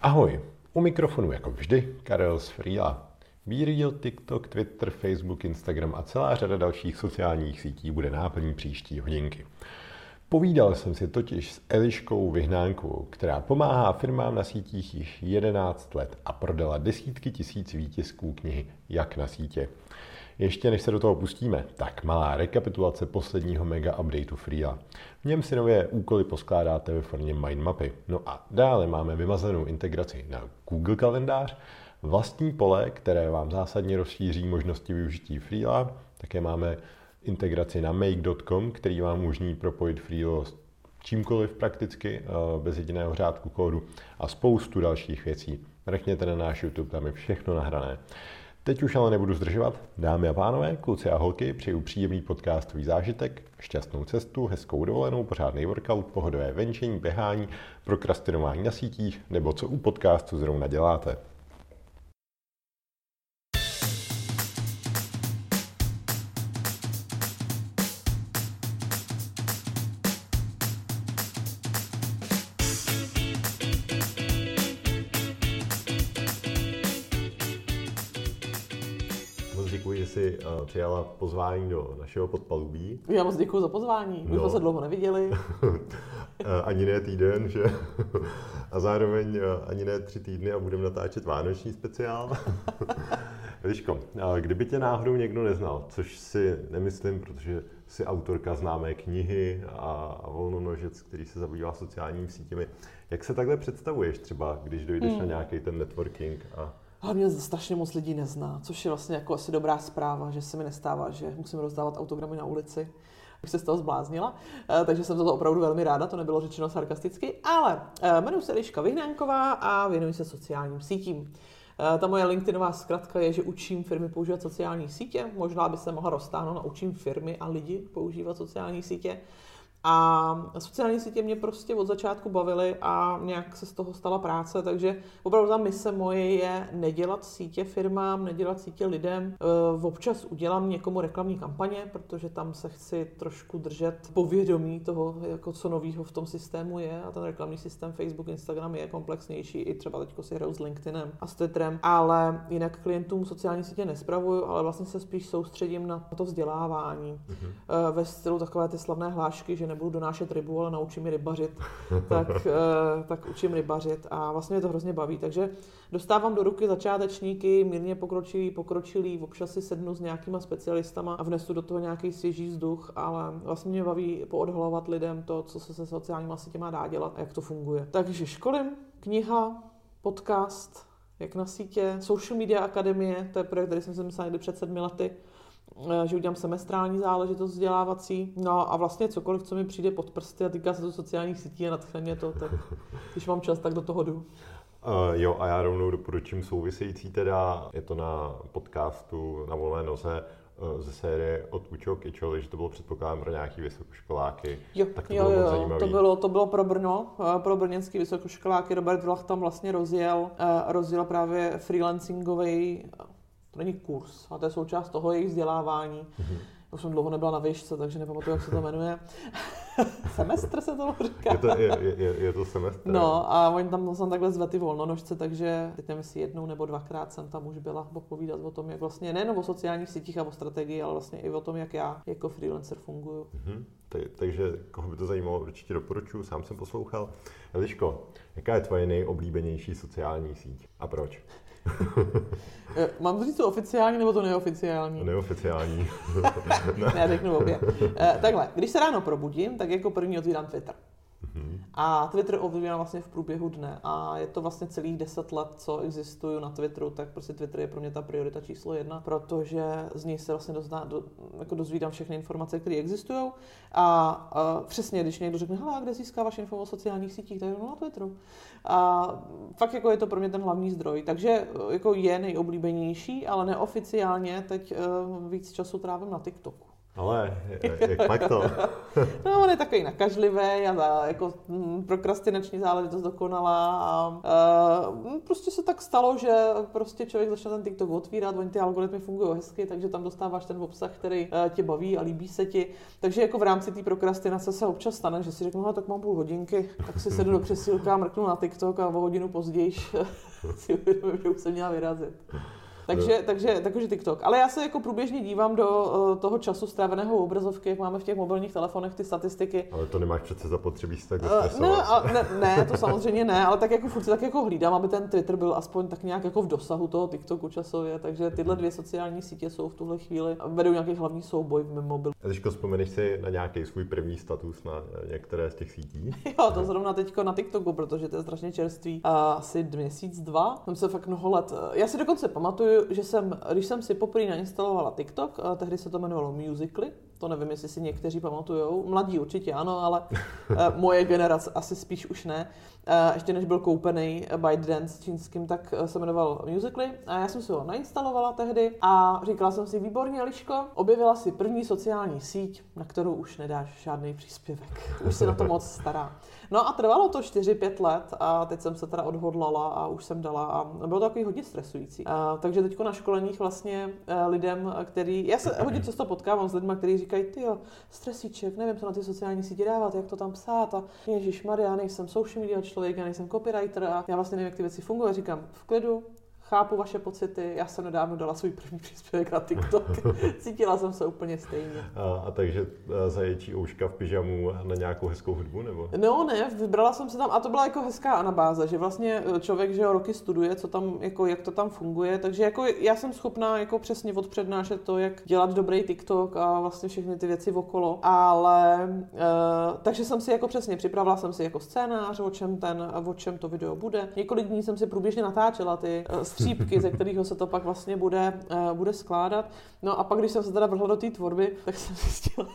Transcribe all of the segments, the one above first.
Ahoj, u mikrofonu jako vždy Karel z Freela. BeReal, TikTok, Twitter, Facebook, Instagram a celá řada dalších sociálních sítí bude náplní příští hodinky. Povídal jsem si totiž s Eliškou Vyhnánkovou, která pomáhá firmám na sítích již 11 let a prodala desítky tisíc výtisků knihy Jak na sítě. Ještě než se do toho pustíme, tak malá rekapitulace posledního mega updateu Freela. V něm si nové úkoly poskládáte ve formě mindmapy. No a dále máme vymazanou integraci na Google kalendář, vlastní pole, které vám zásadně rozšíří možnosti využití Freela, také máme integraci na make.com, který vám umožní propojit Freelo s čímkoliv prakticky, eh, bez jediného řádku kódu a spoustu dalších věcí. Mrkněte na náš YouTube, tam je všechno nahrané. Teď už ale nebudu zdržovat. Dámy a pánové, kluci a holky, přeju příjemný podcastový zážitek, šťastnou cestu, hezkou dovolenou, pořádný workout, pohodové venčení, běhání, prokrastinování na sítích, nebo co u podcastu zrovna děláte. Pozvání do našeho podpalubí. Já moc děkuji za pozvání, my no. jsme se dlouho neviděli. Eh, ani ne týden, že? a zároveň uh, ani ne tři týdny a budeme natáčet vánoční speciál. Liško, kdyby tě náhodou někdo neznal, což si nemyslím, protože jsi autorka známé knihy a, a volnonožec, který se zabývá sociálními sítěmi, jak se takhle představuješ třeba, když dojdeš hmm. na nějaký ten networking a Hlavně strašně moc lidí nezná, což je vlastně jako asi dobrá zpráva, že se mi nestává, že musím rozdávat autogramy na ulici. Bych se z toho zbláznila, eh, takže jsem za to opravdu velmi ráda, to nebylo řečeno sarkasticky, ale eh, jmenuji se Eliška Vyhnánková a věnuji se sociálním sítím. Eh, ta moje LinkedInová zkratka je, že učím firmy používat sociální sítě. Možná by se mohla roztáhnout na učím firmy a lidi používat sociální sítě. A sociální sítě mě prostě od začátku bavily a nějak se z toho stala práce, takže opravdu ta mise moje je nedělat sítě firmám, nedělat sítě lidem. E, občas udělám někomu reklamní kampaně, protože tam se chci trošku držet povědomí toho, jako co novýho v tom systému je a ten reklamní systém Facebook, Instagram je komplexnější, i třeba teď si hraju s LinkedInem a s Twitterem, ale jinak klientům sociální sítě nespravuju, ale vlastně se spíš soustředím na to vzdělávání. Mm-hmm. Ve stylu takové ty slavné hlášky, že nebudu donášet rybu, ale naučím mi rybařit, tak, eh, tak učím rybařit a vlastně mě to hrozně baví. Takže dostávám do ruky začátečníky, mírně pokročilý, pokročilý, občas si sednu s nějakýma specialistama a vnesu do toho nějaký svěží vzduch, ale vlastně mě baví poodhalovat lidem to, co se se sociálníma sítěma dá dělat a jak to funguje. Takže školím, kniha, podcast, jak na sítě, Social Media Akademie, to je projekt, který jsem si myslel někdy před sedmi lety, že udělám semestrální záležitost vzdělávací. No a vlastně cokoliv, co mi přijde pod prsty a týká se to sociálních sítí a natchne to, tak když mám čas, tak do toho jdu. Uh, jo, a já rovnou doporučím související teda, je to na podcastu na volné noze, uh, ze série od Učo Kičoli, že to bylo předpokládám pro nějaký vysokoškoláky. Jo, tak to jo, bylo jo, zajímavý. to bylo, to bylo pro Brno, pro brněnský vysokoškoláky. Robert Vlach tam vlastně rozjel, rozjel právě freelancingový to není kurz, a to je součást toho jejich vzdělávání. Mm-hmm. Už jsem dlouho nebyla na výšce, takže nepamatuju, jak se to jmenuje. semestr se to říká. Je to, je, je, je to semestr. No a oni tam jsem takhle zve ty volnonožce, takže teď nevím, jestli jednou nebo dvakrát jsem tam už byla povídat o tom, jak vlastně nejen o sociálních sítích a o strategii, ale vlastně i o tom, jak já jako freelancer funguju. Mm-hmm. takže koho by to zajímalo, určitě doporučuji, sám jsem poslouchal. Eliško, jaká je tvoje nejoblíbenější sociální síť a proč? Eh, mám to říct to oficiální nebo to neoficiální? Neoficiální. ne, řeknu obě. Eh, takhle, když se ráno probudím, tak jako první otvírám Twitter. A Twitter ovlivňuje vlastně v průběhu dne a je to vlastně celých deset let, co existuju na Twitteru, tak prostě Twitter je pro mě ta priorita číslo jedna, protože z něj se vlastně dozná, do, jako dozvídám všechny informace, které existují a, a přesně, když někdo řekne, hele, kde získáváš info o sociálních sítích, tak no na Twitteru. A fakt jako je to pro mě ten hlavní zdroj, takže jako je nejoblíbenější, ale neoficiálně teď uh, víc času trávím na TikToku. Ale jak to? no, on je takový nakažlivý a za, jako mm, prokrastinační záležitost dokonalá a uh, prostě se tak stalo, že prostě člověk začne ten TikTok otvírat, oni ty algoritmy fungují hezky, takže tam dostáváš ten obsah, který uh, tě baví a líbí se ti. Takže jako v rámci té prokrastinace se občas stane, že si řeknu, no, tak mám půl hodinky, tak si sedu do přesílka, mrknu na TikTok a o hodinu později si uvědomím, že už jsem měla vyrazit. Takže, takže, takže TikTok. Ale já se jako průběžně dívám do uh, toho času stráveného obrazovky, jak máme v těch mobilních telefonech ty statistiky. Ale to nemáš přece zapotřebí se tak uh, ne, a, ne, ne, to samozřejmě ne, ale tak jako furt tak jako hlídám, aby ten Twitter byl aspoň tak nějak jako v dosahu toho TikToku časově, takže tyhle dvě sociální sítě jsou v tuhle chvíli, vedou nějaký hlavní souboj v mém mobilu. A teďko vzpomeneš si na nějaký svůj první status na některé z těch sítí? jo, to zrovna teďko na TikToku, protože to je strašně čerstvý. Uh, asi měsíc, dva. Jsem se fakt mnoho let. Já si dokonce pamatuju, že jsem, když jsem si poprvé nainstalovala TikTok, tehdy se to jmenovalo Musically, to nevím, jestli si někteří pamatujou. Mladí určitě ano, ale eh, moje generace asi spíš už ne. Eh, ještě než byl koupený ByteDance čínským, tak eh, se jmenoval Musically a já jsem si ho nainstalovala tehdy a říkala jsem si, výborně Liško, objevila si první sociální síť, na kterou už nedáš žádný příspěvek. Už se na to moc stará. No a trvalo to 4-5 let a teď jsem se teda odhodlala a už jsem dala a bylo to takový hodně stresující. A, takže teď na školeních vlastně lidem, který, já se hodně často potkávám s lidmi, kteří říkají, ty jo, stresíček, nevím, co na ty sociální sítě dávat, jak to tam psát a Ježíš Maria, nejsem social media člověk, já nejsem copywriter a já vlastně nevím, jak ty věci fungují. Říkám, v klidu, chápu vaše pocity, já jsem nedávno dala svůj první příspěvek na TikTok, cítila jsem se úplně stejně. A, a takže zaječí ouška v pyžamu na nějakou hezkou hudbu, nebo? No ne, vybrala jsem se tam, a to byla jako hezká anabáze, že vlastně e, člověk, že roky studuje, co tam, jako, jak to tam funguje, takže jako já jsem schopná jako přesně odpřednášet to, jak dělat dobrý TikTok a vlastně všechny ty věci okolo, ale uh, takže jsem si jako přesně připravila jsem si jako scénář, o čem, ten, o čem to video bude. Několik dní jsem si průběžně natáčela ty uh, střípky, ze kterého se to pak vlastně bude, uh, bude skládat. No a pak, když jsem se teda vrhla do té tvorby, tak jsem zjistila,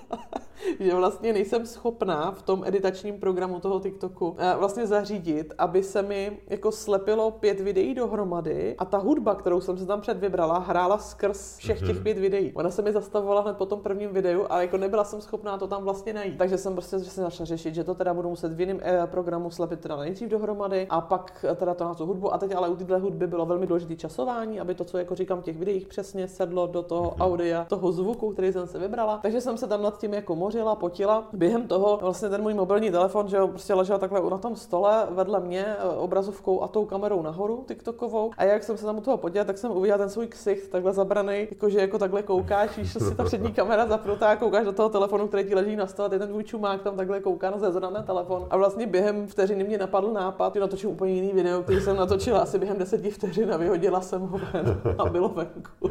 že vlastně nejsem schopná v tom editačním programu toho TikToku uh, vlastně zařídit, aby se mi jako slepilo pět videí dohromady a ta hudba, kterou jsem se tam před vybrala, hrála skrz všech těch mhm. pět videí. Ona se mi zastavovala hned po tom prvním videu, ale jako nebyla jsem schopná to tam vlastně najít. Takže jsem prostě že se začala řešit, že to teda budu muset v jiném uh, programu slepit teda nejdřív dohromady a pak teda to na tu hudbu. A teď ale u téhle hudby bylo velmi důležité časování, aby to, co jako říkám v těch videích, přesně sedlo do toho mhm. audia, toho zvuku, který jsem se vybrala. Takže jsem se tam nad tím jako mořila, potila. Během toho vlastně ten můj mobilní telefon, že jo, prostě ležel takhle na tom stole vedle mě e, obrazovkou a tou kamerou nahoru, TikTokovou. A jak jsem se tam u toho podívala, tak jsem uviděla ten svůj ksicht takhle zabraný, jakože jako takhle koukáš, víš, si ta přední kamera zapnutá a koukáš do toho telefonu, který ti leží na stole, ten tvůj čumák tam takhle kouká na zezor na telefon. A vlastně během vteřiny mě napadl nápad, že natočím úplně jiný video, který jsem natočila asi během deseti vteřin a vyhodila jsem ho ven a bylo venku.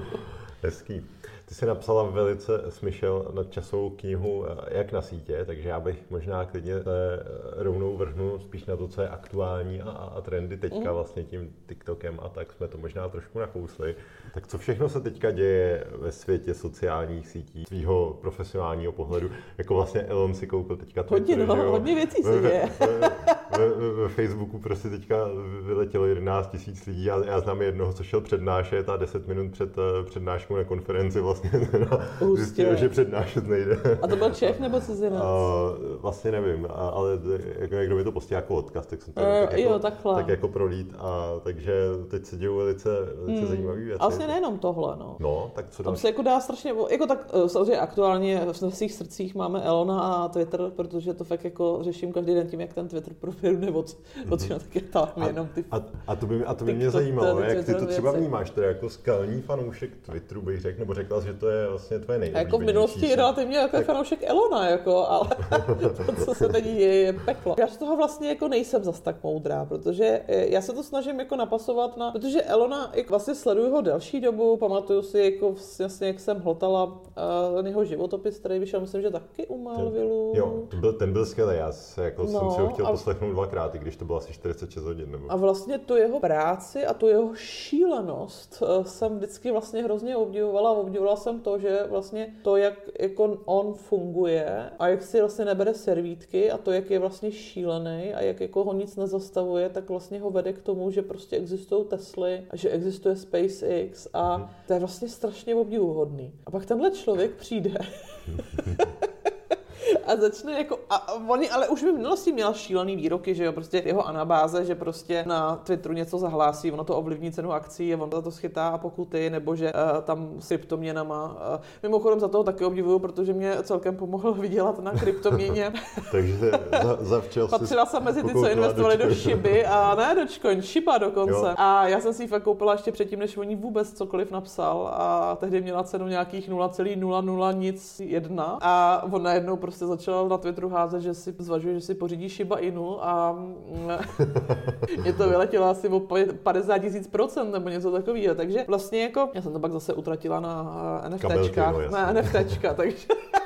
Hezký. Ty jsi napsala velice smyšel nadčasovou knihu eh, Jak na sítě, takže já bych možná klidně se eh, rovnou vrhnu spíš na to, co je aktuální a, a trendy teďka mm. vlastně tím TikTokem a tak jsme to možná trošku nakousli. Tak co všechno se teďka děje ve světě sociálních sítí, svého profesionálního pohledu? Jako vlastně Elon si koupil teďka Twitter, hodně, no, hodně věcí se děje. Ve, Facebooku prostě teďka vyletělo 11 tisíc lidí. Já, já znám jednoho, co šel přednášet a 10 minut před eh, přednáškou na konferenci vlastně zjistil, že přednášet nejde. A to byl Čech nebo cizinec? vlastně nevím, ale jako někdo mi to postil jako odkaz, tak jsem to uh, tak, jako, jo, tak jako prolít. A, takže teď se dějou velice, velice hmm. zajímavé věci. A vlastně nejenom tohle, no. No, tak co Tam se jako dá strašně, jako tak eh, samozřejmě aktuálně v svých srdcích máme Elona a Twitter, protože to fakt jako řeším každý den tím, jak ten Twitter proběhne od, od mm-hmm. tak je tam jenom ty... A, a, to by, a to by mě zajímalo, jak ty to třeba vnímáš, teda jako skalní fanoušek Twitteru bych řekl, nebo řekla, že to je vlastně tvoje nejoblíbenější. Jako v minulosti je relativně jako tak... fanoušek Elona, jako, ale to, co se teď děje, je peklo. Já z toho vlastně jako nejsem zas tak moudrá, protože eh, já se to snažím jako napasovat na, protože Elona, jak vlastně sleduju ho delší dobu, pamatuju si jako vlastně, jak jsem hltala uh, jeho životopis, který vyšel, myslím, že taky u Malvilu. Jo, ten byl, ten byl skvělý, já se, jako no, jsem si ho chtěl a... poslechnout dvakrát, i když to bylo asi 46 hodin. Nebo... A vlastně tu jeho práci a tu jeho šílenost eh, jsem vždycky vlastně hrozně obdivovala. Obdivovala jsem to, že vlastně to, jak jako on funguje a jak si vlastně nebere servítky a to, jak je vlastně šílený a jak jako ho nic nezastavuje, tak vlastně ho vede k tomu, že prostě existují Tesly a že existuje SpaceX a hmm. to je vlastně strašně obdivuhodný. A pak tenhle člověk přijde a začne jako, a oni, ale už v minulosti měla šílený výroky, že jo, prostě jeho anabáze, že prostě na Twitteru něco zahlásí, ono to ovlivní cenu akcí a on to schytá a pokuty, nebo že uh, tam s kryptoměnama. Uh, mimochodem za toho taky obdivuju, protože mě celkem pomohl vydělat na kryptoměně. Takže za, zavčel Patřila jsem mezi ty, co investovali do šiby a ne Dogecoin, šiba dokonce. Jo. A já jsem si ji fakt koupila ještě předtím, než oni vůbec cokoliv napsal a tehdy měla cenu nějakých 0,00 nic jedna a on najednou prostě začal na Twitteru házet, že si zvažuje, že si pořídí Shiba Inu a mě to vyletělo asi o 50 tisíc procent nebo něco takového. Takže vlastně jako, já jsem to pak zase utratila na NFTčka, no, na NFTčka, takže Eh,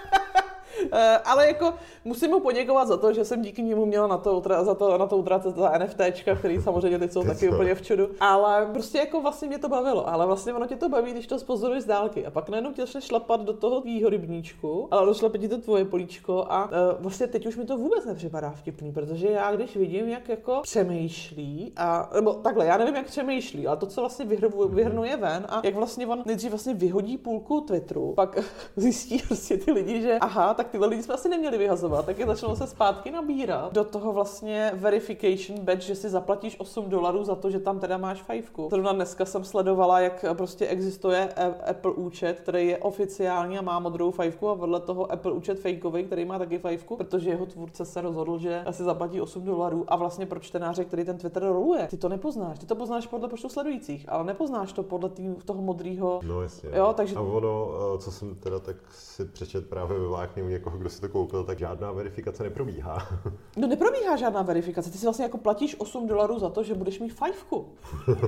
ale jako musím mu poděkovat za to, že jsem díky němu měla na to, za to, na to utracet za NFTčka, který samozřejmě teď jsou taky úplně v čudu. Ale prostě jako vlastně mě to bavilo. Ale vlastně ono tě to baví, když to spozoruješ z dálky. A pak najednou tě začne šlapat do toho tvýho rybníčku, ale došlape ti to tvoje políčko a uh, vlastně teď už mi to vůbec nepřipadá vtipný, protože já když vidím, jak jako přemýšlí a, nebo takhle, já nevím, jak přemýšlí, ale to, co vlastně vyhrnuje ven a jak vlastně on nejdřív vlastně vyhodí půlku Twitteru, pak zjistí prostě ty lidi, že aha, tak tyhle lidi jsme asi neměli vyhazovat, tak je začalo se zpátky nabírat do toho vlastně verification badge, že si zaplatíš 8 dolarů za to, že tam teda máš fajfku. Zrovna dneska jsem sledovala, jak prostě existuje Apple účet, který je oficiální a má modrou fajfku a vedle toho Apple účet fakeový, který má taky fajfku, protože jeho tvůrce se rozhodl, že asi zaplatí 8 dolarů a vlastně pro čtenáře, který ten Twitter roluje, ty to nepoznáš. Ty to poznáš podle počtu sledujících, ale nepoznáš to podle tý, toho modrého. No jasně. Jo, takže... A ono, eh, co jsem teda tak si přečet právě ve vlákně někoho, kdo si to koupil, tak žádná verifikace neprobíhá. No neprobíhá žádná verifikace. Ty si vlastně jako platíš 8 dolarů za to, že budeš mít fajfku.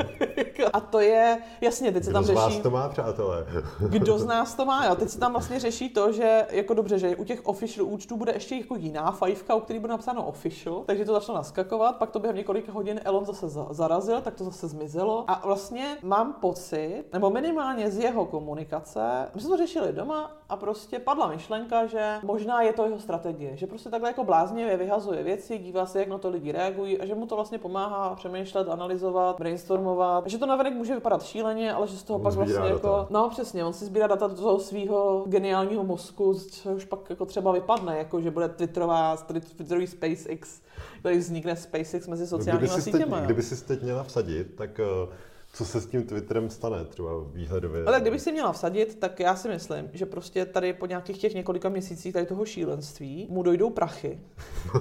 a to je, jasně, teď se tam řeší... Kdo z vás to má, přátelé? Kdo z nás to má? Jo? Teď se tam vlastně řeší to, že jako dobře, že u těch official účtů bude ještě jako jiná fajfka, u který bude napsáno official, takže to začalo naskakovat, pak to během několika hodin Elon zase zarazil, tak to zase zmizelo. A vlastně mám pocit, nebo minimálně z jeho komunikace, my jsme to řešili doma a prostě padla myšlenka, že možná je to jeho strategie, že prostě takhle jako bláznivě vyhazuje věci, dívá se, jak na to lidi reagují a že mu to vlastně pomáhá přemýšlet, analyzovat, brainstormovat. Že to navenek může vypadat šíleně, ale že z toho on pak vlastně data. jako. No přesně, on si sbírá data do toho svého geniálního mozku, což pak jako třeba vypadne, jako že bude Twitterová, Twitterový SpaceX, který vznikne SpaceX mezi sociálními no, sítěmi. Kdyby si teď měla vsadit, tak uh co se s tím Twitterem stane třeba výhledově? Ale kdybych si měla vsadit, tak já si myslím, že prostě tady po nějakých těch několika měsících tady toho šílenství mu dojdou prachy.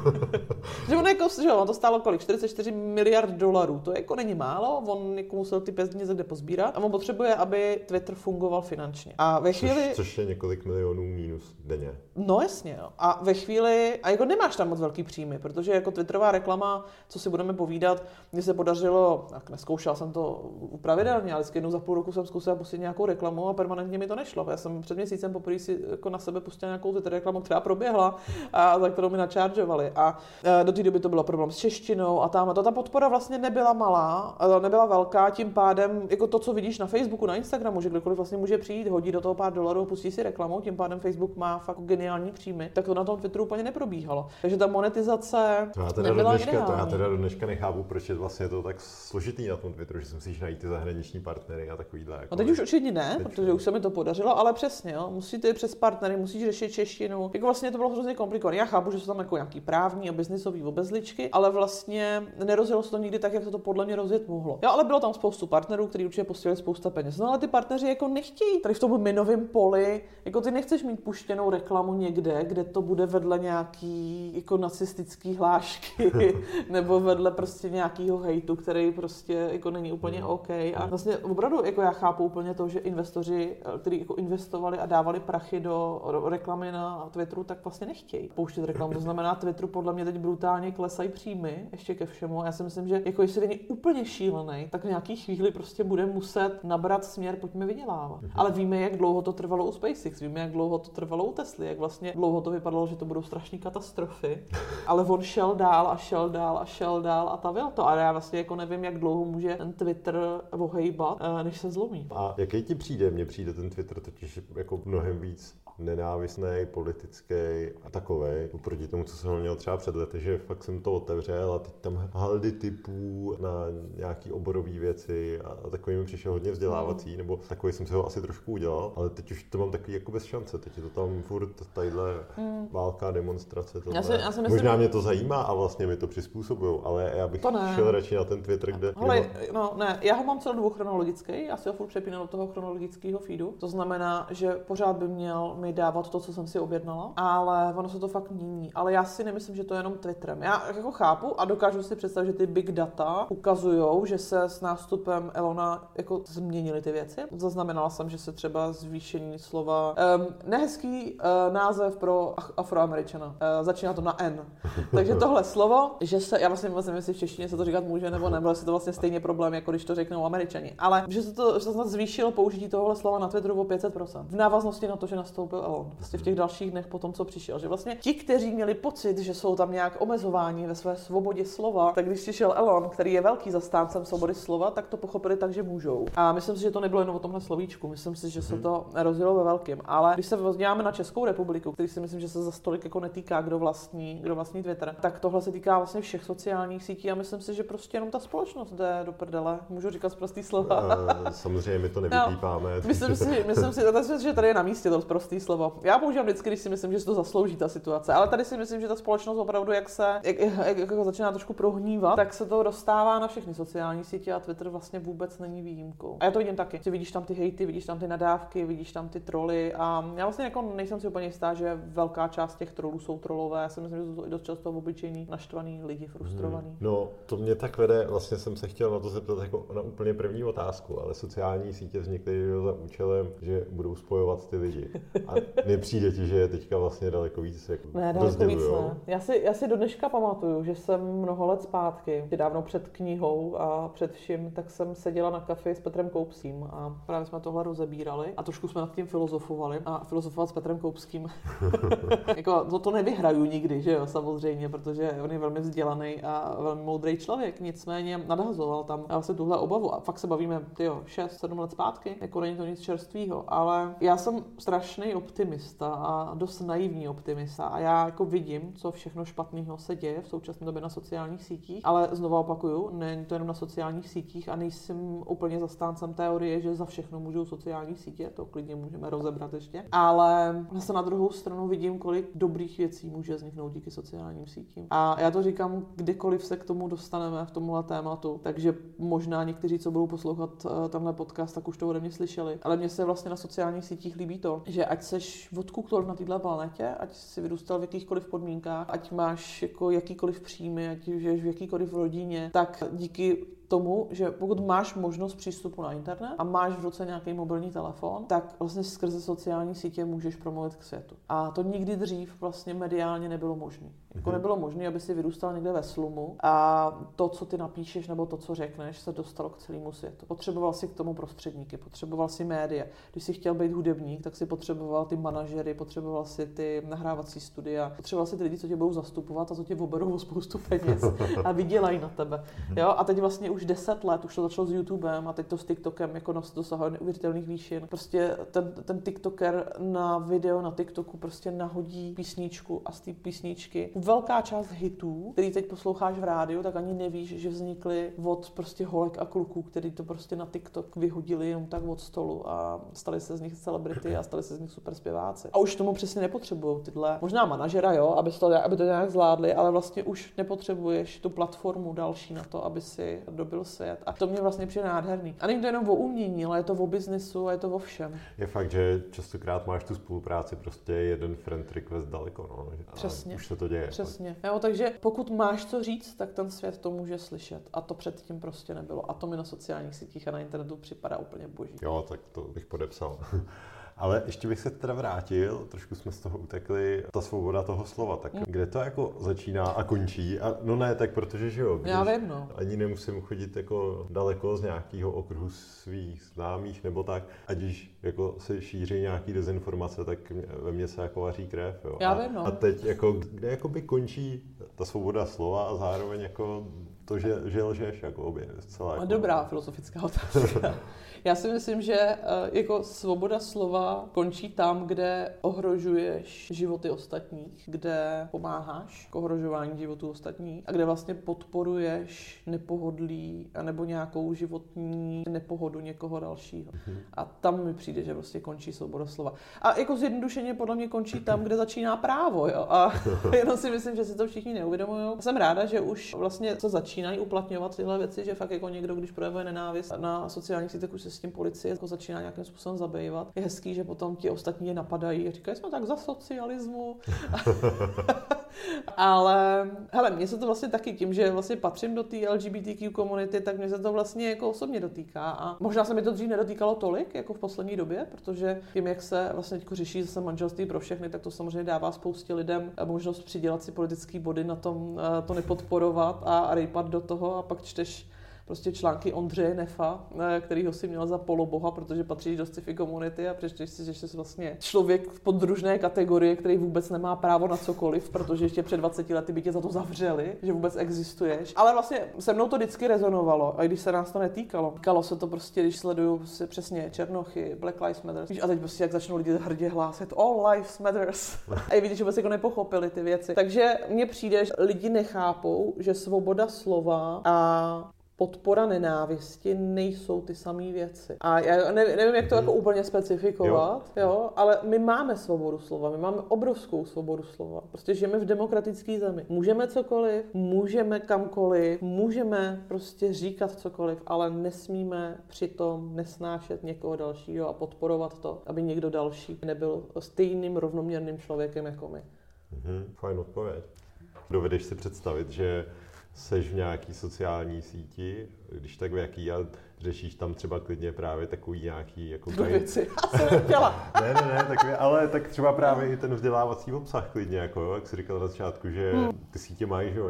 že on jako, že on to stálo kolik? 44 miliard dolarů. To jako není málo, on jako musel ty peníze kde pozbírat a on potřebuje, aby Twitter fungoval finančně. A ve chvíli... Což, což je několik milionů mínus denně. No jasně, jo. A ve chvíli, a jako nemáš tam moc velký příjmy, protože jako Twitterová reklama, co si budeme povídat, mně se podařilo, tak neskoušel jsem to pravidelně, ale vždycky jednou za půl roku jsem zkusila pustit nějakou reklamu a permanentně mi to nešlo. Já jsem před měsícem poprvé si jako na sebe pustila nějakou tu reklamu, která proběhla a za kterou mi načaržovali. A e, do té doby to bylo problém s češtinou a tam a to. Ta podpora vlastně nebyla malá, nebyla velká, tím pádem, jako to, co vidíš na Facebooku, na Instagramu, že kdokoliv vlastně může přijít, hodí do toho pár dolarů, pustí si reklamu, tím pádem Facebook má fakt geniální příjmy, tak to na tom Twitteru úplně neprobíhalo. Takže ta monetizace to já teda nebyla do dneška, To já teda do dneška nechápu, proč je vlastně to tak složitý na tom Twitteru, že si musíš najít ty zahraniční partnery a takovýhle. Jako no teď už určitě ne, teď protože už se mi to podařilo, ale přesně, jo, musíte přes partnery, musíš řešit češtinu. Jako vlastně to bylo hrozně komplikované. Já chápu, že jsou tam jako nějaký právní a biznisový obezličky, ale vlastně nerozjelo se to nikdy tak, jak se to podle mě rozjet mohlo. Jo, ale bylo tam spoustu partnerů, kteří určitě posílali spousta peněz. No ale ty partneři jako nechtějí tady v tom minovém poli, jako ty nechceš mít puštěnou reklamu někde, kde to bude vedle nějaký jako nacistický hlášky nebo vedle prostě nějakého hejtu, který prostě jako není úplně no. OK. A vlastně opravdu jako já chápu úplně to, že investoři, kteří jako investovali a dávali prachy do reklamy na Twitteru, tak vlastně nechtějí pouštět reklamu. To znamená, Twitteru podle mě teď brutálně klesají příjmy, ještě ke všemu. Já si myslím, že jako jestli není úplně šílený, tak v nějaký chvíli prostě bude muset nabrat směr, pojďme vydělávat. Mm-hmm. Ale víme, jak dlouho to trvalo u SpaceX, víme, jak dlouho to trvalo u Tesly, jak vlastně dlouho to vypadalo, že to budou strašné katastrofy. Ale on šel dál a šel dál a šel dál a tavil to. A já vlastně jako nevím, jak dlouho může ten Twitter ohejbat, eh, než se zlomí. A jaký ti přijde? Mně přijde ten Twitter totiž jako mnohem víc nenávistný, politický a takový, oproti tomu, co jsem měl třeba před lety, že fakt jsem to otevřel a teď tam haldy typů na nějaký oborové věci a takový mi přišel hodně vzdělávací, mm. nebo takový jsem si ho asi trošku udělal, ale teď už to mám takový jako bez šance, teď je to tam furt tadyhle mm. válka, demonstrace, tohle. Já si, já si myslím, Možná mě to zajímá a vlastně mi to přizpůsobují, ale já bych šel radši na ten Twitter, kde... Ale, no ne, já ho mám celou dobu chronologický, já si ho furt přepínám do toho chronologického feedu, to znamená, že pořád by měl mi dávat to, co jsem si objednala, ale ono se to fakt mění. Ale já si nemyslím, že to je jenom Twitterem. Já jako chápu a dokážu si představit, že ty big data ukazují, že se s nástupem Elona jako změnily ty věci. Zaznamenala jsem, že se třeba zvýšení slova, um, nehezký uh, název pro afroameričana, uh, začíná to na N. Takže tohle slovo, že se, já vlastně nevím, jestli v češtině se to říkat může nebo nebylo, jestli to vlastně stejně problém, jako když to řeknou američani. Ale že se to, že se to zvýšilo použití tohohle slova na Twitteru o 500%. V návaznosti na to, že nastoupil Elon vlastně v těch dalších dnech po tom, co přišel. Že vlastně ti, kteří měli pocit, že jsou tam nějak omezováni ve své svobodě slova, tak když přišel Elon, který je velký zastáncem svobody slova, tak to pochopili tak, že můžou. A myslím si, že to nebylo jenom o tomhle slovíčku, myslím si, že se mhm. to rozjelo ve velkém. Ale když se podíváme na Českou republiku, který si myslím, že se za stolik jako netýká, kdo vlastní, kdo vlastní Twitter, tak tohle se týká vlastně všech sociálních sítí a myslím si, že prostě jenom ta společnost jde do prdele. Můžu říkat prostý slova. Uh, samozřejmě my to nevypípáme. No, myslím si, myslím si, že tady je na místě to prostý slovo. Já používám vždycky, když si myslím, že se to zaslouží ta situace, ale tady si myslím, že ta společnost opravdu, jak se jak, jak, jak začíná trošku prohnívat, tak se to dostává na všechny sociální sítě a Twitter vlastně vůbec není výjimkou. A já to vidím taky. Ty vidíš tam ty hejty, vidíš tam ty nadávky, vidíš tam ty troly a já vlastně jako nejsem si úplně jistá, že velká část těch trolů jsou trolové. Já si myslím, že jsou to dost často obyčejní, naštvaný lidi, frustrovaný. Hmm. No, to mě tak vede, vlastně jsem se chtěl na to zeptat jako na úplně první otázku, ale sociální sítě vznikly za účelem, že budou spojovat ty lidi. A nepřijde ti, že je teďka vlastně daleko víc jako Ne, daleko víc ne. Já si, já si do dneška pamatuju, že jsem mnoho let zpátky, dávno před knihou a před vším, tak jsem seděla na kafi s Petrem Koupským a právě jsme tohle rozebírali a trošku jsme nad tím filozofovali a filozofovat s Petrem Koupským. jako, to, to nevyhraju nikdy, že jo, samozřejmě, protože on je velmi vzdělaný a velmi moudrý člověk, nicméně nadhazoval tam vlastně tuhle obavu a fakt se bavíme, ty 6-7 let zpátky, jako není to nic čerstvého, ale já jsem strašný optimista a dost naivní optimista a já jako vidím, co všechno špatného se děje v současné době na sociálních sítích, ale znovu opakuju, není to jenom na sociálních sítích a nejsem úplně zastáncem teorie, že za všechno můžou sociální sítě, to klidně můžeme rozebrat ještě, ale zase na druhou stranu vidím, kolik dobrých věcí může vzniknout díky sociálním sítím. A já to říkám, kdykoliv se k tomu dostaneme v tomhle tématu, takže možná někteří, co budou poslouchat eh, tenhle podcast, tak už to ode mě slyšeli. Ale mně se vlastně na sociálních sítích líbí to, že ať seš odkudkoliv na této planetě, ať si vyrůstal v jakýchkoliv podmínkách, ať máš jako jakýkoliv příjmy, ať žiješ v jakýkoliv rodině, tak díky tomu, že pokud máš možnost přístupu na internet a máš v ruce nějaký mobilní telefon, tak vlastně skrze sociální sítě můžeš promluvit k světu. A to nikdy dřív vlastně mediálně nebylo možné. Jako mhm. nebylo možné, aby si vyrůstal někde ve slumu a to, co ty napíšeš nebo to, co řekneš, se dostalo k celému světu. Potřeboval si k tomu prostředníky, potřeboval si média. Když si chtěl být hudebník, tak si potřeboval ty manažery, potřeboval si ty nahrávací studia, potřeboval si ty lidi, co tě budou zastupovat a co tě oberou o spoustu peněz a vydělají na tebe. Mhm. Jo? A teď vlastně už 10 let, už to začalo s YouTubem a teď to s TikTokem jako dosahuje neuvěřitelných výšin. Prostě ten, ten TikToker na video na TikToku prostě nahodí písničku a z té písničky velká část hitů, který teď posloucháš v rádiu, tak ani nevíš, že vznikly od prostě holek a kluků, který to prostě na TikTok vyhodili jenom tak od stolu a stali se z nich celebrity a stali se z nich super zpěváci. A už tomu přesně nepotřebují tyhle, možná manažera, jo, aby to, aby to nějak zvládli, ale vlastně už nepotřebuješ tu platformu další na to, aby si do probil svět. A to mě vlastně přijde nádherný. A není to jenom o umění, ale je to o biznesu a je to o všem. Je fakt, že častokrát máš tu spolupráci prostě jeden friend request daleko. No. Přesně. už se to děje. Přesně. Jo, takže pokud máš co říct, tak ten svět to může slyšet. A to předtím prostě nebylo. A to mi na sociálních sítích a na internetu připadá úplně boží. Jo, tak to bych podepsal. Ale ještě bych se teda vrátil, trošku jsme z toho utekli, ta svoboda toho slova, tak mm. kde to jako začíná a končí? A no ne, tak protože, že jo, Já vím, no. ani nemusím chodit jako daleko z nějakého okruhu svých známých nebo tak, ať když jako se šíří nějaký dezinformace, tak ve mně se jako vaří krev, jo. Já vím, no. A teď jako, kde jako by končí ta svoboda slova a zároveň jako to, že, že lžeš, jako obě, celá. Jako... Dobrá filozofická otázka. Já si myslím, že eh, jako svoboda slova končí tam, kde ohrožuješ životy ostatních, kde pomáháš k ohrožování životů ostatních a kde vlastně podporuješ nepohodlí nebo nějakou životní nepohodu někoho dalšího. Mhm. A tam mi přijde, že vlastně končí svoboda slova. A jako zjednodušeně podle mě končí tam, kde začíná právo. Jo? A jenom si myslím, že si to všichni neuvědomují. Jsem ráda, že už vlastně se začínají uplatňovat tyhle věci, že fakt jako někdo, když projevuje nenávist na sociálních sítích, už se s tím policie jako začíná nějakým způsobem zabývat. Je hezký, že potom ti ostatní je napadají a říkají, jsme tak za socialismu. Ale hele, mně se to vlastně taky tím, že vlastně patřím do té LGBTQ komunity, tak mě se to vlastně jako osobně dotýká. A možná se mi to dřív nedotýkalo tolik, jako v poslední době, protože tím, jak se vlastně teď řeší zase manželství pro všechny, tak to samozřejmě dává spoustě lidem možnost přidělat si politické body na tom eh, to nepodporovat a rejpat do toho a pak čteš prostě články Ondřeje Nefa, eh, který ho si měl za poloboha, protože patříš do sci-fi komunity a přečteš si, že jsi vlastně člověk v podružné kategorie, který vůbec nemá právo na cokoliv, protože ještě před 20 lety by tě za to zavřeli, že vůbec existuješ. Ale vlastně se mnou to vždycky rezonovalo, a když se nás to netýkalo. Týkalo se to prostě, když sleduju si přesně Černochy, Black Lives Matter. A teď prostě jak začnou lidi hrdě hlásit All Lives Matters. a i vidíš, že vůbec jako nepochopili ty věci. Takže mně přijde, že lidi nechápou, že svoboda slova a podpora nenávisti nejsou ty samé věci. A já nevím, jak to jako mhm. úplně specifikovat, jo. jo, ale my máme svobodu slova, my máme obrovskou svobodu slova. Prostě žijeme v demokratické zemi. Můžeme cokoliv, můžeme kamkoliv, můžeme prostě říkat cokoliv, ale nesmíme přitom nesnášet někoho dalšího a podporovat to, aby někdo další nebyl stejným rovnoměrným člověkem jako my. Mhm, fajn odpověď. Dovedeš si představit, že seš v nějaký sociální síti, když tak v jaký, a řešíš tam třeba klidně právě takový nějaký... Jako tady... věci, já jsem ne, ne, ne, takový, ale tak třeba právě i ten vzdělávací obsah klidně, jako jo, jak jsi říkal na začátku, že hmm. ty sítě mají že,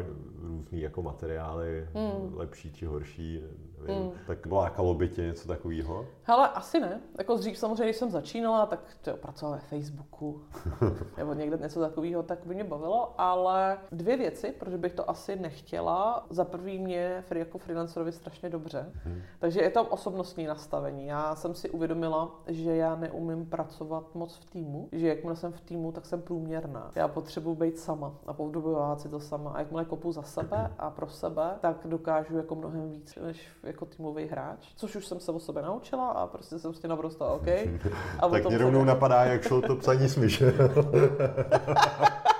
různý jako materiály, hmm. lepší či horší, nevím, hmm. tak lákalo by tě něco takového? Hele, asi ne. Jako dřív samozřejmě, když jsem začínala, tak to pracovala ve Facebooku nebo někde něco takového, tak by mě bavilo, ale dvě věci, proč bych to asi nechtěla. Za prvý mě jako freelancerovi strašně dobře, hmm. takže je tam osobnostní nastavení. Já jsem si uvědomila, že já neumím pracovat moc v týmu, že jakmile jsem v týmu, tak jsem průměrná. Já potřebuji být sama a podobovat si to sama. A jakmile kopu za sebe a pro sebe, tak dokážu jako mnohem víc než jako týmový hráč, což už jsem se o sebe naučila a prostě jsem s tím naprosto OK. A tak mě rovnou napadá, jak šlo to psaní smyš.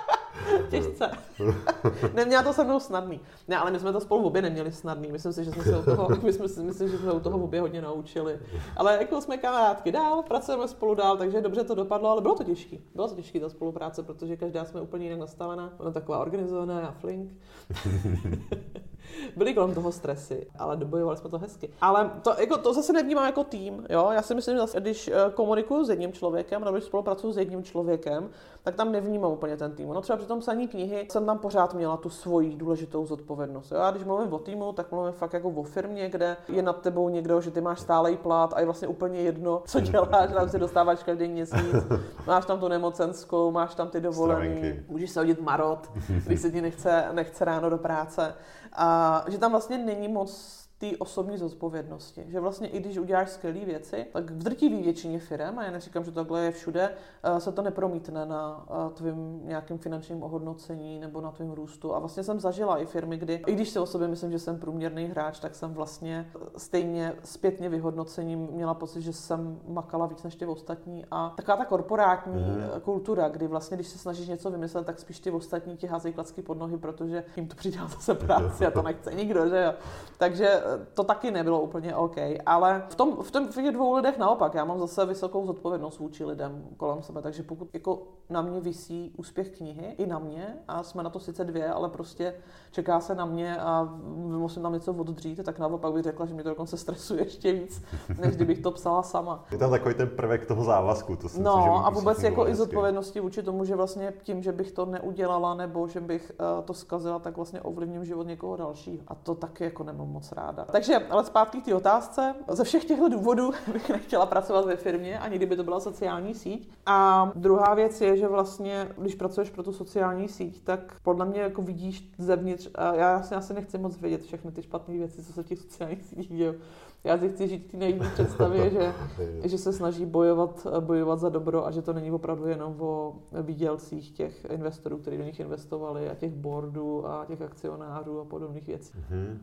Těžce. Neměla to se mnou snadný. Ne, ale my jsme to spolu obě neměli snadný. Myslím si, že jsme se u toho, my jsme si, myslím, že jsme u toho obě hodně naučili. Ale jako jsme kamarádky dál, pracujeme spolu dál, takže dobře to dopadlo, ale bylo to těžké. Bylo to těžké ta spolupráce, protože každá jsme úplně jinak nastavená. Ona taková organizovaná a flink. Byly kolem toho stresy, ale dobojovali jsme to hezky. Ale to, jako, to zase nevnímám jako tým. Jo? Já si myslím, že zase, když eh, komunikuju s jedním člověkem, nebo když spolupracuju s jedním člověkem, tak tam nevnímám úplně ten tým. No třeba při tom psaní knihy jsem tam pořád měla tu svoji důležitou zodpovědnost. Jo? A když mluvím o týmu, tak mluvím fakt jako o firmě, kde je nad tebou někdo, že ty máš stálej plat a je vlastně úplně jedno, co děláš, tam se dostáváš každý měsíc, máš tam tu nemocenskou, máš tam ty dovolený, můžeš se hodit marot, když se ti nechce, nechce ráno do práce. A že tam vlastně není moc té osobní zodpovědnosti. Že vlastně i když uděláš skvělé věci, tak v drtivé většině firm, a já neříkám, že takhle je všude, eh, se to nepromítne na eh, tvým nějakým finančním ohodnocení nebo na tvým růstu. A vlastně jsem zažila i firmy, kdy, i když si o sobě myslím, že jsem průměrný hráč, tak jsem vlastně stejně zpětně vyhodnocením měla pocit, že jsem makala víc než ty ostatní. A taková ta korporátní mm. kultura, kdy vlastně, když se snažíš něco vymyslet, tak spíš ty ostatní ti házejí klacky pod nohy, protože jim to přidá zase práci a to nechce nikdo, že jo. Takže to taky nebylo úplně OK. Ale v, tom, v, tom, v těch dvou lidech naopak, já mám zase vysokou zodpovědnost vůči lidem kolem sebe, takže pokud jako na mě visí úspěch knihy, i na mě, a jsme na to sice dvě, ale prostě čeká se na mě a musím tam něco oddřít, tak naopak bych řekla, že mě to dokonce stresuje ještě víc, než kdybych to psala sama. Je tam takový ten prvek toho závazku, to si No myslím, a vůbec jako i zodpovědnosti vůči tomu, že vlastně tím, že bych to neudělala nebo že bych uh, to zkazila, tak vlastně ovlivním život někoho dalšího. A to taky jako nemám moc ráda. Takže, ale zpátky k té otázce. Ze všech těchto důvodů bych nechtěla pracovat ve firmě, ani kdyby to byla sociální síť. A druhá věc je, že vlastně, když pracuješ pro tu sociální síť, tak podle mě jako vidíš zevnitř, a já asi, asi nechci moc vědět všechny ty špatné věci, co se v těch sociálních sítích dějí. Já si chci žít ty nejvíc představě, že, že se snaží bojovat, bojovat za dobro a že to není opravdu jenom o výdělcích těch investorů, kteří do nich investovali a těch boardů a těch akcionářů a podobných věcí. Mm-hmm.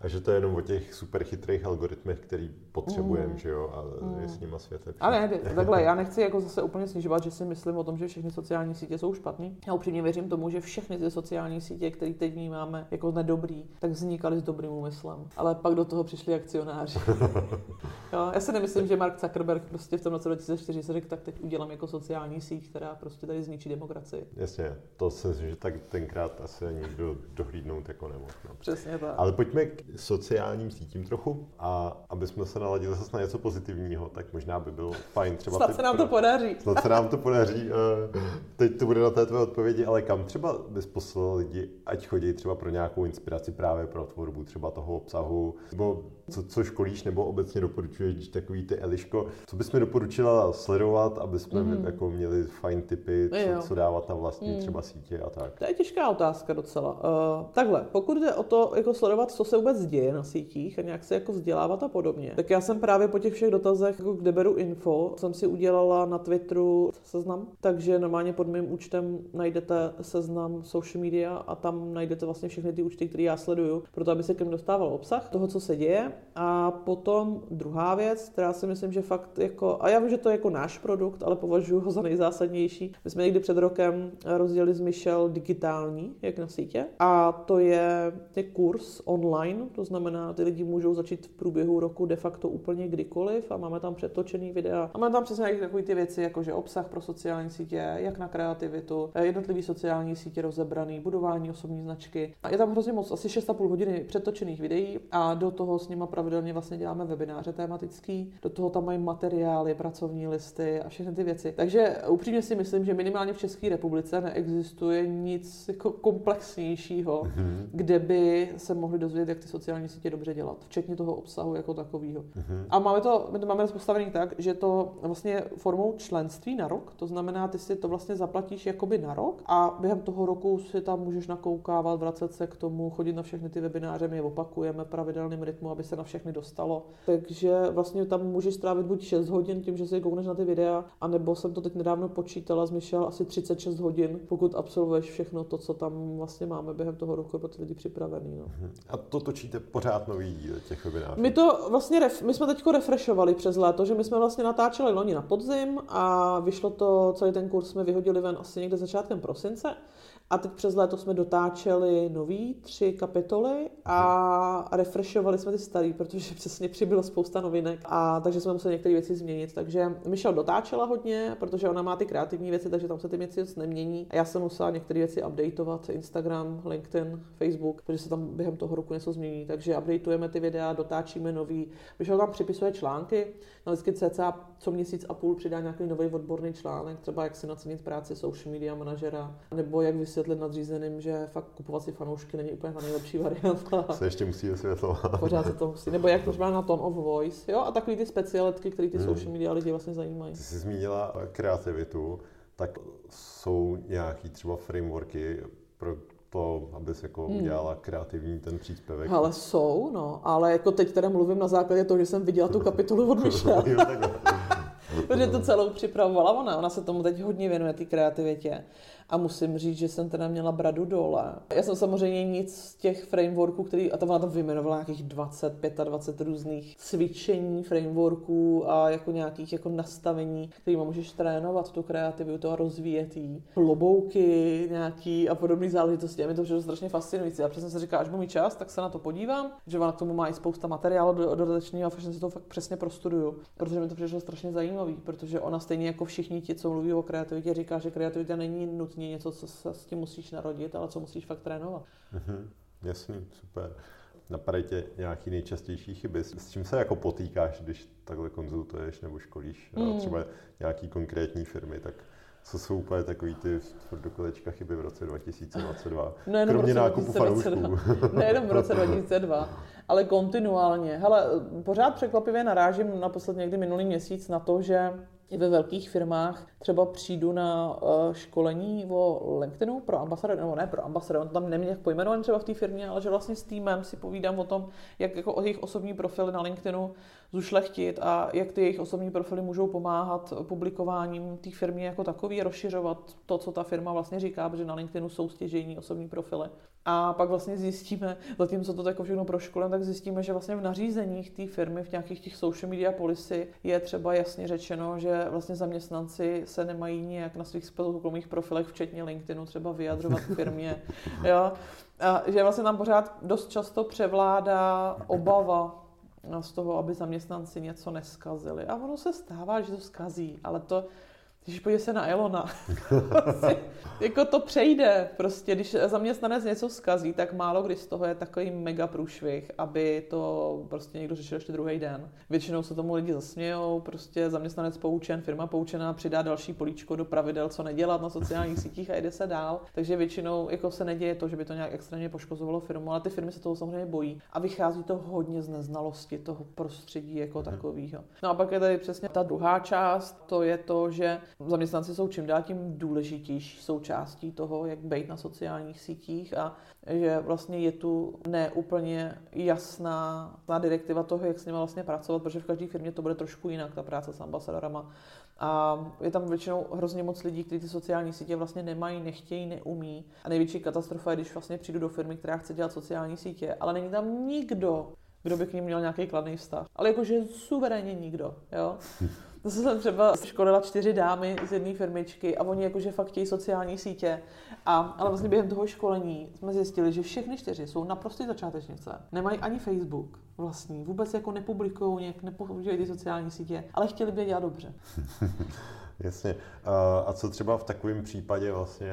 A že to je jenom o těch super chytrých algoritmech, který potřebujeme, mm. že jo, a mm. je s nima svět lepší. Ale ne, takhle, já nechci jako zase úplně snižovat, že si myslím o tom, že všechny sociální sítě jsou špatný. Já upřímně věřím tomu, že všechny ty sociální sítě, které teď vnímáme jako nedobrý, tak vznikaly s dobrým úmyslem. Ale pak do toho přišli akcionáři. jo, já si nemyslím, že Mark Zuckerberg prostě v tom roce 2004 se řekl, tak teď udělám jako sociální síť, která prostě tady zničí demokracii. Jasně, to se že tak tenkrát asi nikdo dohlídnout jako nemohl. No. Přesně tak. Ale pojďme k sociálním sítím trochu a aby jsme se naladili zase na něco pozitivního, tak možná by bylo fajn třeba... Snad se nám to podaří. Snad se nám to podaří. Eh, teď to bude na té tvé odpovědi, ale kam třeba bys poslal lidi, ať chodí třeba pro nějakou inspiraci právě pro tvorbu třeba toho obsahu, nebo co, co školíš, nebo obecně doporučuješ takový ty Eliško, co bys mi doporučila sledovat, aby jsme mm. jako měli fajn typy, co, co dávat na vlastní mm. třeba sítě a tak? To je těžká otázka docela. Uh, takhle, pokud jde o to, jako sledovat, co se vůbec děje na sítích a nějak se jako vzdělávat a podobně, tak já jsem právě po těch všech dotazech, jako kde beru info, jsem si udělala na Twitteru seznam, takže normálně pod mým účtem najdete seznam social media a tam najdete vlastně všechny ty účty, které já sleduju, proto aby se mně dostával obsah toho, co se děje. A potom druhá věc, která si myslím, že fakt jako, a já vím, že to je jako náš produkt, ale považuji ho za nejzásadnější. My jsme někdy před rokem rozdělili z Michel digitální, jak na sítě, a to je, je kurz online, to znamená, ty lidi můžou začít v průběhu roku de facto úplně kdykoliv a máme tam přetočený videa. A máme tam přesně takové ty věci, jako že obsah pro sociální sítě, jak na kreativitu, jednotlivý sociální sítě rozebraný, budování osobní značky. A je tam hrozně moc, asi 6,5 hodiny přetočených videí a do toho s nima pravidelně vlastně děláme webináře tematický, do toho tam mají materiály, pracovní listy a všechny ty věci. Takže upřímně si myslím, že minimálně v České republice neexistuje nic jako komplexnějšího, mm-hmm. kde by se mohli dozvědět, jak ty sociální sítě dobře dělat, včetně toho obsahu jako takového. Mm-hmm. A máme to, my to máme postavený tak, že to vlastně formou členství na rok, to znamená, ty si to vlastně zaplatíš jakoby na rok a během toho roku si tam můžeš nakoukávat, vracet se k tomu, chodit na všechny ty webináře, my je opakujeme pravidelným rytmu, aby se na všechny dostalo. Takže vlastně tam můžeš strávit buď 6 hodin tím, že si koukneš na ty videa, anebo jsem to teď nedávno počítala, zmišel asi 36 hodin, pokud absolvuješ všechno to, co tam vlastně máme během toho roku pro ty lidi připravený. No. Mhm. A to točíte pořád nový díl těch webinárů? My to vlastně, ref, my jsme teď refreshovali přes léto, že my jsme vlastně natáčeli loni na podzim a vyšlo to, celý ten kurz jsme vyhodili ven asi někde začátkem prosince. A teď přes léto jsme dotáčeli nový tři kapitoly a refreshovali jsme ty starý, protože přesně přibylo spousta novinek a takže jsme museli některé věci změnit. Takže Michelle dotáčela hodně, protože ona má ty kreativní věci, takže tam se ty věci nemění. A já jsem musela některé věci updateovat, Instagram, LinkedIn, Facebook, protože se tam během toho roku něco změní. Takže updateujeme ty videa, dotáčíme nový. Michelle tam připisuje články, na vždycky cca co měsíc a půl přidá nějaký nový odborný článek, třeba jak si nacenit práci social media manažera, nebo jak vysvětlit nadřízeným, že fakt kupovat si fanoušky není úplně ta nejlepší varianta. Se ještě musí vysvětlovat. Pořád se to musí. Nebo jak to na tone of voice, jo, a takový ty specialitky, které ty hmm. social media lidi vlastně zajímají. Ty jsi zmínila kreativitu, tak jsou nějaký třeba frameworky pro to, abys jako hmm. udělala kreativní ten příspěvek? Ale jsou, no. Ale jako teď teda mluvím na základě toho, že jsem viděla tu kapitolu od Michelle. Protože to celou připravovala ona. Ona se tomu teď hodně věnuje, té kreativitě. A musím říct, že jsem teda měla bradu dole. Já jsem samozřejmě nic z těch frameworků, který, a tam ona tam vyjmenovala nějakých 20, 25 různých cvičení, frameworků a jako nějakých jako nastavení, kterými můžeš trénovat tu kreativitu a rozvíjet jí. Klobouky nějaký a podobné záležitosti. A mi to všechno strašně fascinující. A přesně se říká, až budu mít čas, tak se na to podívám, že ona k tomu má i spousta materiálu dodatečného a fakt si to fakt přesně prostuduju, protože mi to přišlo strašně zajímavý, protože ona stejně jako všichni ti, co mluví o kreativitě, říká, že kreativita není nutně něco, co se s tím musíš narodit, ale co musíš fakt trénovat. Mm-hmm. Jasný, super. Napadají tě nějaký nejčastější chyby? S čím se jako potýkáš, když takhle konzultuješ nebo školíš mm. třeba nějaký konkrétní firmy, tak co jsou úplně takový ty do kolečka chyby v roce 2022? No Kromě nákupu fanoušků. Nejenom v roce 2002, ale kontinuálně. Hele, pořád překvapivě narážím naposled někdy minulý měsíc na to, že i ve velkých firmách třeba přijdu na uh, školení o LinkedInu pro ambasador, nebo ne pro ambasador, on tam nemě pojmenovaný třeba v té firmě, ale že vlastně s týmem si povídám o tom, jak jako o jejich osobní profily na LinkedInu zušlechtit a jak ty jejich osobní profily můžou pomáhat publikováním té firmy jako takový, rozšiřovat to, co ta firma vlastně říká, protože na LinkedInu jsou stěžejní osobní profily. A pak vlastně zjistíme, zatímco to jako všechno proškolem, tak zjistíme, že vlastně v nařízeních té firmy, v nějakých těch social media policy je třeba jasně řečeno, že vlastně zaměstnanci se nemají nijak na svých soukromých profilech, včetně LinkedInu, třeba vyjadřovat k firmě. jo? A že vlastně tam pořád dost často převládá obava z toho, aby zaměstnanci něco neskazili. A ono se stává, že to skazí, ale to když podívej se na Elona. jako to přejde. Prostě, když zaměstnanec něco zkazí, tak málo kdy z toho je takový mega průšvih, aby to prostě někdo řešil ještě druhý den. Většinou se tomu lidi zasmějou, prostě zaměstnanec poučen, firma poučená, přidá další políčko do pravidel, co nedělat na sociálních sítích a jde se dál. Takže většinou jako se neděje to, že by to nějak extrémně poškozovalo firmu, ale ty firmy se toho samozřejmě bojí. A vychází to hodně z neznalosti toho prostředí jako mhm. takového. No a pak je tady přesně ta druhá část, to je to, že zaměstnanci jsou čím dál tím důležitější součástí toho, jak být na sociálních sítích a že vlastně je tu neúplně jasná ta direktiva toho, jak s nimi vlastně pracovat, protože v každé firmě to bude trošku jinak, ta práce s ambasadorama. A je tam většinou hrozně moc lidí, kteří ty sociální sítě vlastně nemají, nechtějí, neumí. A největší katastrofa je, když vlastně přijdu do firmy, která chce dělat sociální sítě, ale není tam nikdo, kdo by k ním měl nějaký kladný vztah. Ale jakože suverénně nikdo, jo. To jsem třeba školila čtyři dámy z jedné firmičky a oni jakože fakt chtějí sociální sítě. A, ale vlastně během toho školení jsme zjistili, že všechny čtyři jsou naprosto začátečnice. Nemají ani Facebook vlastní, vůbec jako nepublikují, nějak nepoužívají ty sociální sítě, ale chtěli by je dělat dobře. Jasně. A co třeba v takovém případě vlastně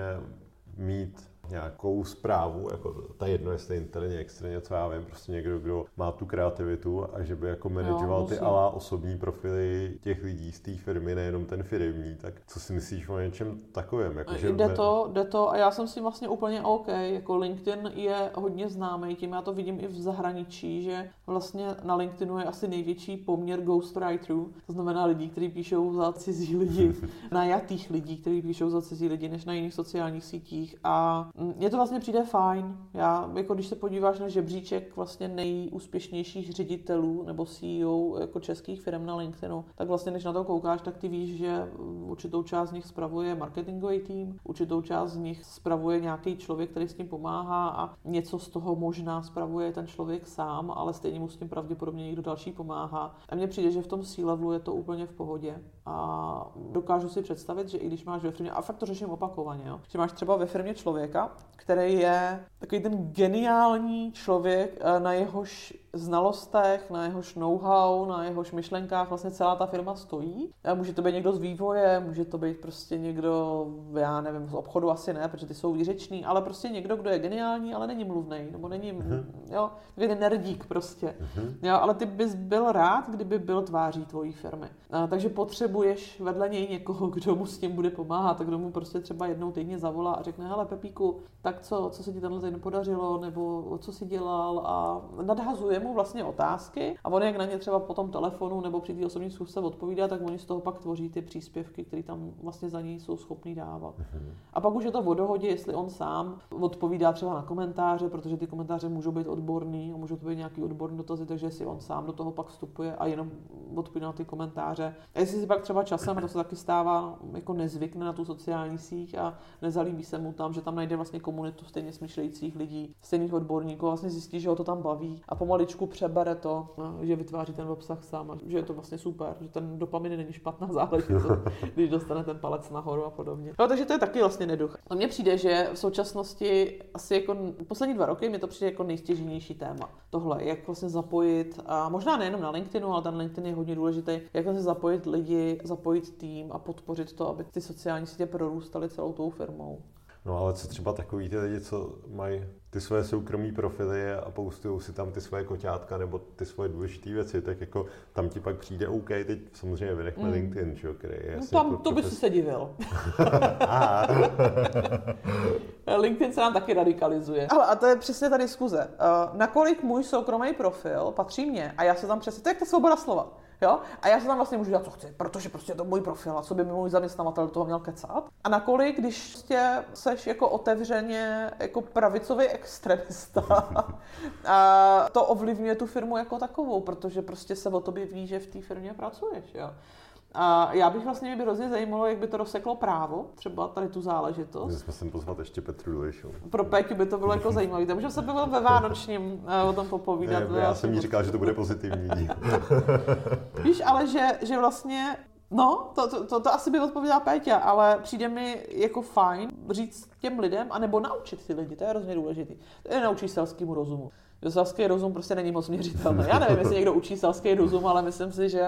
mít nějakou zprávu, jako ta jedno, jestli interně, externě, co já vím, prostě někdo, kdo má tu kreativitu a že by jako manažoval ty alá osobní profily těch lidí z té firmy, nejenom ten firmní, tak co si myslíš o něčem takovém? Jako, že jde, to, jde to a já jsem si vlastně úplně OK, jako LinkedIn je hodně známý, tím já to vidím i v zahraničí, že vlastně na LinkedInu je asi největší poměr ghostwriterů, to znamená lidí, kteří píšou za cizí lidi, najatých lidí, kteří píšou za cizí lidi, než na jiných sociálních sítích a mně to vlastně přijde fajn. Já, jako když se podíváš na žebříček vlastně nejúspěšnějších ředitelů nebo CEO jako českých firm na LinkedInu, tak vlastně než na to koukáš, tak ty víš, že určitou část z nich spravuje marketingový tým, určitou část z nich spravuje nějaký člověk, který s tím pomáhá a něco z toho možná spravuje ten člověk sám, ale stejně mu s tím pravděpodobně někdo další pomáhá. A mně přijde, že v tom C-levelu je to úplně v pohodě. A dokážu si představit, že i když máš ve firmě, a fakt to řeším opakovaně, jo, že máš třeba ve firmě člověka, který je takový ten geniální člověk, eh, na jehož znalostech, na jehož know-how, na jehož myšlenkách vlastně celá ta firma stojí. A může to být někdo z vývoje, může to být prostě někdo, já nevím, z obchodu asi ne, protože ty jsou výřeční, ale prostě někdo, kdo je geniální, ale není mluvný, nebo není, uh-huh. jo, takový nerdík prostě. Uh-huh. Jo, ale ty bys byl rád, kdyby byl tváří tvojí firmy. A, takže potřebuješ vedle něj někoho, kdo mu s tím bude pomáhat, a kdo mu prostě třeba jednou týdně zavolá a řekne, hele Pepíku, tak co, co se ti tenhle týden podařilo, nebo co si dělal a nadhazuje mu vlastně otázky a on jak na ně třeba po tom telefonu nebo při té osobní schůzce odpovídá, tak oni z toho pak tvoří ty příspěvky, které tam vlastně za něj jsou schopní dávat. Mm-hmm. A pak už je to o dohodě, jestli on sám odpovídá třeba na komentáře, protože ty komentáře můžou být odborný, můžou to být nějaký odborný dotazy, takže si on sám do toho pak vstupuje a jenom odpovídá na ty komentáře. A jestli si pak třeba časem, a to se taky stává, jako nezvykne na tu sociální síť a nezalíbí se mu tam, že tam najde vlastně komunitu stejně smýšlejících lidí, stejných odborníků, vlastně zjistí, že ho to tam baví a pomaličku přebere to, no, že vytváří ten obsah sám a že je to vlastně super, že ten dopamin není špatná záležitost, když dostane ten palec nahoru a podobně. No, takže to je taky vlastně neduch. A mně přijde, že v současnosti asi jako poslední dva roky mi to přijde jako nejstěžnější téma. Tohle, jak vlastně zapojit, a možná nejenom na LinkedInu, ale ten LinkedIn je hodně důležitý, jak vlastně zapojit lidi, zapojit tým a podpořit to, aby ty sociální sítě prorůstaly celou tou firmou. No ale co třeba takový ty lidi, co mají ty svoje soukromí profily a postují si tam ty svoje koťátka nebo ty svoje důležité věci, tak jako tam ti pak přijde OK, teď samozřejmě vynechme mm. LinkedIn, že, který je no tam, jako to profes... by si se divil. LinkedIn se nám taky radikalizuje. Ale a to je přesně ta diskuze. Uh, nakolik můj soukromý profil patří mně a já se tam přesně, to je jak ta svoboda slova. Jo? A já se tam vlastně můžu dělat, co chci, protože prostě je to můj profil a co by mi můj zaměstnavatel toho měl kecat. A nakolik, když prostě seš jako otevřeně jako pravicový extremista, a to ovlivňuje tu firmu jako takovou, protože prostě se o tobě ví, že v té firmě pracuješ. Jo? A já bych vlastně, mě by hrozně zajímalo, jak by to rozseklo právo, třeba tady tu záležitost. My jsme sem pozvat ještě Petru Dulišu. Pro Peťu by to bylo jako zajímavé. Takže se bylo ve Vánočním eh, o tom popovídat. Ne, já jsem jí říkal, že to bude pozitivní. Víš, ale že, že vlastně No, to, to, to, to asi by odpověděla Péťa, ale přijde mi jako fajn říct těm lidem, anebo naučit ty lidi, to je hrozně důležité. To je naučit selskému rozumu selský rozum prostě není moc měřitelný. Já nevím, jestli někdo učí selský rozum, ale myslím si, že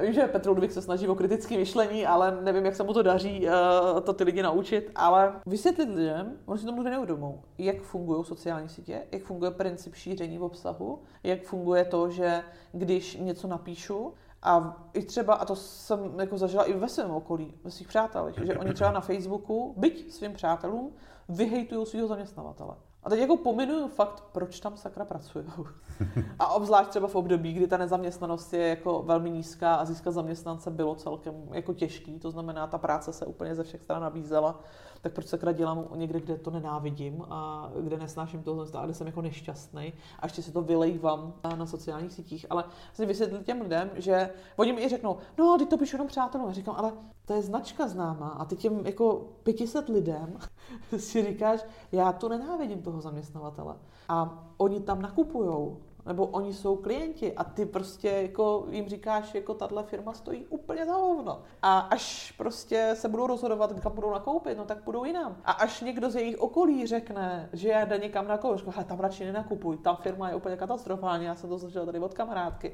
vím, že Petr Ludvík se snaží o kritické myšlení, ale nevím, jak se mu to daří uh, to ty lidi naučit, ale vysvětlit lidem, oni si tomu neuvědomou, jak fungují sociální sítě, jak funguje princip šíření v obsahu, jak funguje to, že když něco napíšu, a i třeba, a to jsem jako zažila i ve svém okolí, ve svých přátelích, že oni třeba na Facebooku, byť svým přátelům, vyhejtují svého zaměstnavatele. A teď jako pominuju fakt, proč tam sakra pracují. A obzvlášť třeba v období, kdy ta nezaměstnanost je jako velmi nízká a získat zaměstnance bylo celkem jako těžký, to znamená, ta práce se úplně ze všech stran nabízela, tak proč sakra dělám někde, kde to nenávidím a kde nesnáším toho a kde jsem jako nešťastný a ještě si to vylejvám na sociálních sítích. Ale vlastně vysvětlit těm lidem, že oni mi i řeknou, no, ty to píšu jenom přátelům. A říkám, ale to je značka známá a ty těm jako 500 lidem si říkáš, já to nenávidím toho zaměstnavatele. A oni tam nakupujou, nebo oni jsou klienti a ty prostě jako jim říkáš, jako tahle firma stojí úplně za hovno. A až prostě se budou rozhodovat, kam budou nakoupit, no tak budou jinam. A až někdo z jejich okolí řekne, že jde někam nakoupit, říká, tam radši nenakupuj, tam firma je úplně katastrofální, já jsem to slyšel tady od kamarádky.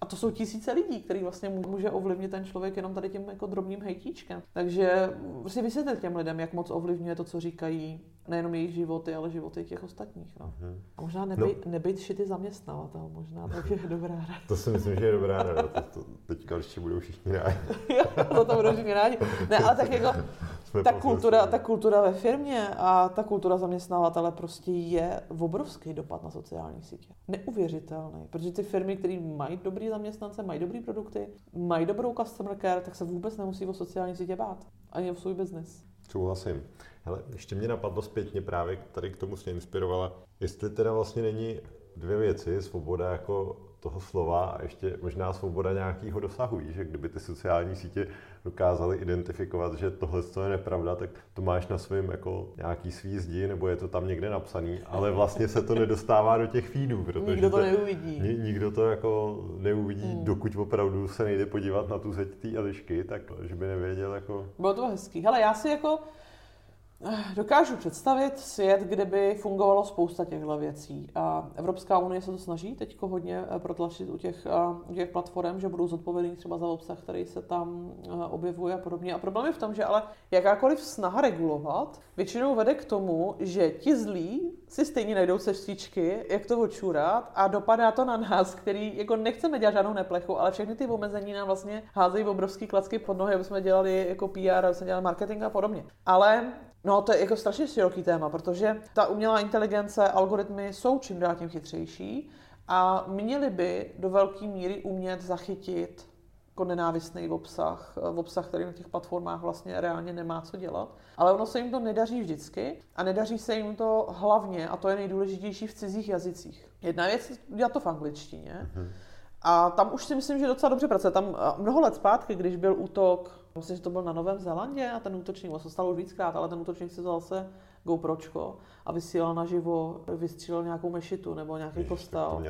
A to jsou tisíce lidí, který vlastně může ovlivnit ten člověk jenom tady tím jako drobným hejtíčkem. Takže si vysvětlit těm lidem, jak moc ovlivňuje to, co říkají, nejenom jejich životy, ale životy těch ostatních. No. Uh-huh. A možná nebyt, no. nebyt šity zaměstnavatel, možná tak je dobrá rada. To si myslím, že je dobrá rada. To, to, teďka ještě budou všichni rádi. jo, to, to budou všichni rádi. Ne, ale tak jako ta kultura, ta kultura ve firmě a ta kultura zaměstnavatele prostě je obrovský dopad na sociální sítě. Neuvěřitelný, protože ty firmy, které mají dobrý zaměstnance, mají dobrý produkty, mají dobrou customer care, tak se vůbec nemusí o sociální sítě bát. Ani o svůj biznis. Souhlasím. Hele, ještě mě napadlo zpětně právě tady k tomu se inspirovala, jestli teda vlastně není dvě věci, svoboda jako toho slova a ještě možná svoboda nějakého dosahu, že kdyby ty sociální sítě dokázaly identifikovat, že tohle je nepravda, tak to máš na svém jako nějaký svý zdi, nebo je to tam někde napsaný, ale vlastně se to nedostává do těch feedů, protože nikdo to neuvidí. Nikdo to jako neuvidí, hmm. dokud opravdu se nejde podívat na tu zeď té Elišky, tak že by nevěděl jako... Bylo to hezký. Hele, já si jako Dokážu představit svět, kde by fungovalo spousta těchto věcí. A Evropská unie se to snaží teď hodně eh, protlačit u těch, eh, u těch platform, že budou zodpovědní třeba za obsah, který se tam eh, objevuje a podobně. A problém je v tom, že ale jakákoliv snaha regulovat většinou vede k tomu, že ti zlí si stejně najdou cestičky, jak to očurat a dopadá to na nás, který jako nechceme dělat žádnou neplechu, ale všechny ty omezení nám vlastně házejí obrovský klacky pod nohy, aby jsme dělali jako PR, aby jsme dělali marketing a podobně. Ale No, to je jako strašně široký téma, protože ta umělá inteligence, algoritmy jsou čím dál tím chytřejší a měli by do velké míry umět zachytit jako nenávistný obsah, v obsah, který na těch platformách vlastně reálně nemá co dělat. Ale ono se jim to nedaří vždycky a nedaří se jim to hlavně, a to je nejdůležitější v cizích jazycích. Jedna věc dělat to v angličtině, mm-hmm. A tam už si myslím, že docela dobře pracuje. Tam mnoho let zpátky, když byl útok, myslím, že to byl na Novém Zélandě a ten útočník, se stalo už víckrát, ale ten útočník si vzal se GoPročko a vysílal naživo, vystřílel nějakou mešitu nebo nějaký Ježiš, kostel. To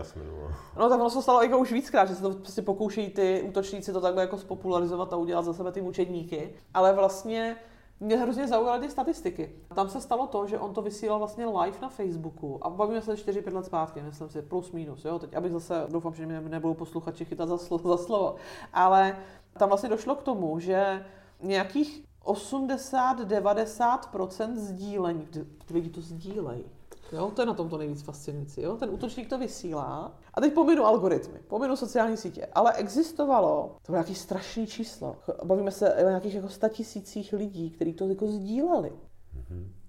no tak ono se stalo jako už víckrát, že se to prostě pokoušejí ty útočníci to takhle jako spopularizovat a udělat za sebe ty mučedníky. Ale vlastně mě hrozně zaujaly ty statistiky. Tam se stalo to, že on to vysílal vlastně live na Facebooku a bavíme se 4-5 let zpátky, myslím si, plus minus, jo, teď abych zase, doufám, že mě nebudou posluchači chytat za slovo, za slovo, ale tam vlastně došlo k tomu, že nějakých 80-90% sdílení, ty lidi to sdílejí, Jo, to je na tom to nejvíc fascinující. Jo? Ten útočník to vysílá. A teď pominu algoritmy, pominu sociální sítě. Ale existovalo, to bylo nějaký strašný číslo. Bavíme se o nějakých jako tisících lidí, kteří to jako sdíleli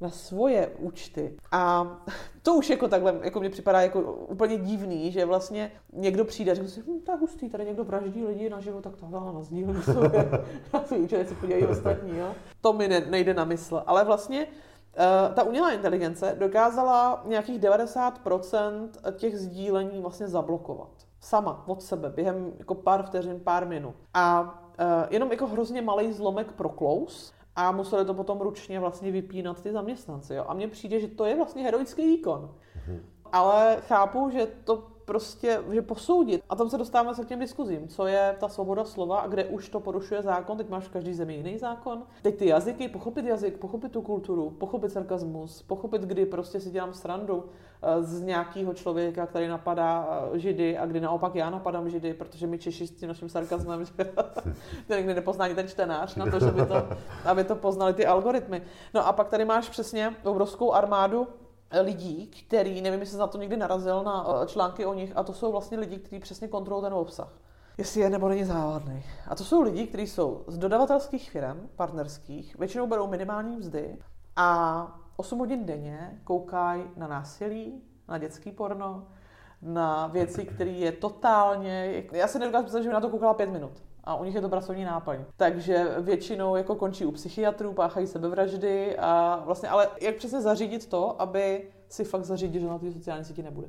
na svoje účty. A to už jako takhle, jako mě připadá jako úplně divný, že vlastně někdo přijde a řekne si, hm, tak hustý, tady někdo vraždí lidi na život, tak tohle na sdílení na svůj účet, se podívají ostatní, jo. To mi ne, nejde na mysl. Ale vlastně ta umělá inteligence dokázala nějakých 90% těch sdílení vlastně zablokovat. Sama, od sebe, během jako pár vteřin, pár minut. A uh, jenom jako hrozně malý zlomek proklous a museli to potom ručně vlastně vypínat ty zaměstnanci. Jo? A mně přijde, že to je vlastně heroický výkon. Mm-hmm. Ale chápu, že to prostě, že posoudit. A tam se dostáváme se k těm diskuzím, co je ta svoboda slova a kde už to porušuje zákon. Teď máš v každý zemi jiný zákon. Teď ty jazyky, pochopit jazyk, pochopit tu kulturu, pochopit sarkazmus, pochopit, kdy prostě si dělám srandu eh, z nějakého člověka, který napadá eh, židy a kdy naopak já napadám židy, protože my Češi s tím naším sarkazmem, že to někdy nepozná ten čtenář na to, že by to, aby to poznali ty algoritmy. No a pak tady máš přesně obrovskou armádu lidí, který, nevím, jestli na to někdy narazil na eh, články o nich, a to jsou vlastně lidi, kteří přesně kontrolují ten obsah. Jestli je nebo není závadný. A to jsou lidi, kteří jsou z dodavatelských firm, partnerských, většinou berou minimální mzdy a 8 hodin denně koukají na násilí, na dětský porno, na věci, které je totálně... Já se nedokážu představit, že by na to koukala pět minut a u nich je to pracovní náplň. Takže většinou jako končí u psychiatrů, páchají sebevraždy a vlastně, ale jak přesně zařídit to, aby si fakt zařídit, že na té sociální síti nebude.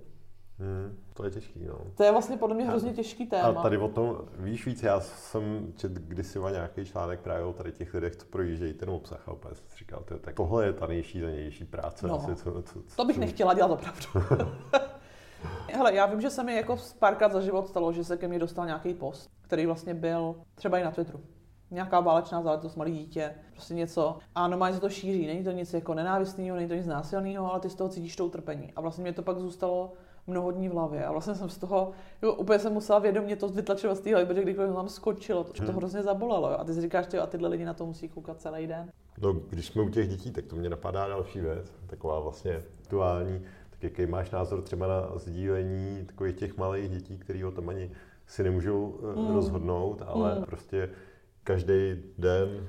Hmm, to je těžký, no. To je vlastně podle mě hrozně těžký téma. A tady o tom víš víc, já jsem čet kdysi nějaký článek právě o tady těch lidech, co projíždějí ten obsah a opět jsem říkal, tak tohle je ta nejšílenější práce. No, asi, co, co, co, to bych nechtěla dělat opravdu. Hele, já vím, že se mi jako párkrát za život stalo, že se ke mně dostal nějaký post, který vlastně byl třeba i na Twitteru. Nějaká válečná záležitost, malý dítě, prostě něco. A normálně se to šíří. Není to nic jako nenávistného, není to nic násilného, ale ty z toho cítíš to utrpení. A vlastně mě to pak zůstalo mnoho dní v hlavě. A vlastně jsem z toho, jo, úplně jsem musela vědomě to vytlačovat z té hlavy, protože kdykoliv tam skočilo, to, hmm. to hrozně zabolelo. Jo. A ty si říkáš, že a tyhle lidi na to musí koukat celý den. No, když jsme u těch dětí, tak to mě napadá další věc, taková vlastně aktuální jaký máš názor třeba na sdílení takových těch malých dětí, který o tom ani si nemůžou mm. rozhodnout, ale mm. prostě každý den,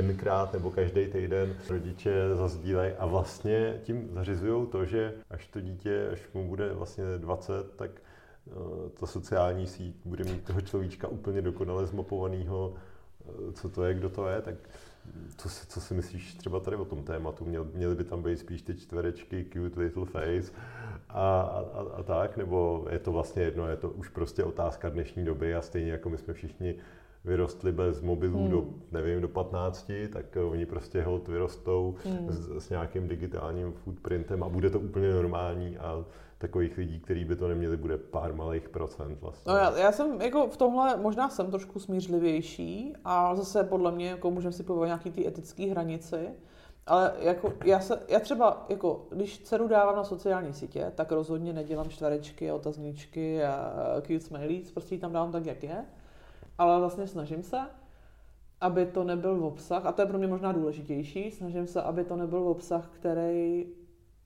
nkrát nebo každý týden rodiče zazdílejí a vlastně tím zařizují to, že až to dítě, až mu bude vlastně 20, tak uh, ta sociální síť bude mít toho človíčka úplně dokonale zmapovaného, uh, co to je, kdo to je, tak co si, co si myslíš třeba tady o tom tématu? Měl, měly by tam být spíš ty čtverečky, cute little face a, a, a tak? Nebo je to vlastně jedno, je to už prostě otázka dnešní doby a stejně jako my jsme všichni vyrostli bez mobilů hmm. do, nevím, do 15, tak oni prostě hod vyrostou hmm. s, s nějakým digitálním footprintem a bude to úplně normální a takových lidí, kteří by to neměli, bude pár malých procent vlastně. No já, já jsem jako v tomhle, možná jsem trošku smířlivější a zase podle mě jako můžeme si povedat nějaký ty etické hranici, ale jako já, se, já třeba, jako, když dceru dávám na sociální sítě, tak rozhodně nedělám čtverečky, otazníčky a cute smileys, prostě tam dávám tak, jak je. Ale vlastně snažím se, aby to nebyl obsah, a to je pro mě možná důležitější, snažím se, aby to nebyl obsah, který,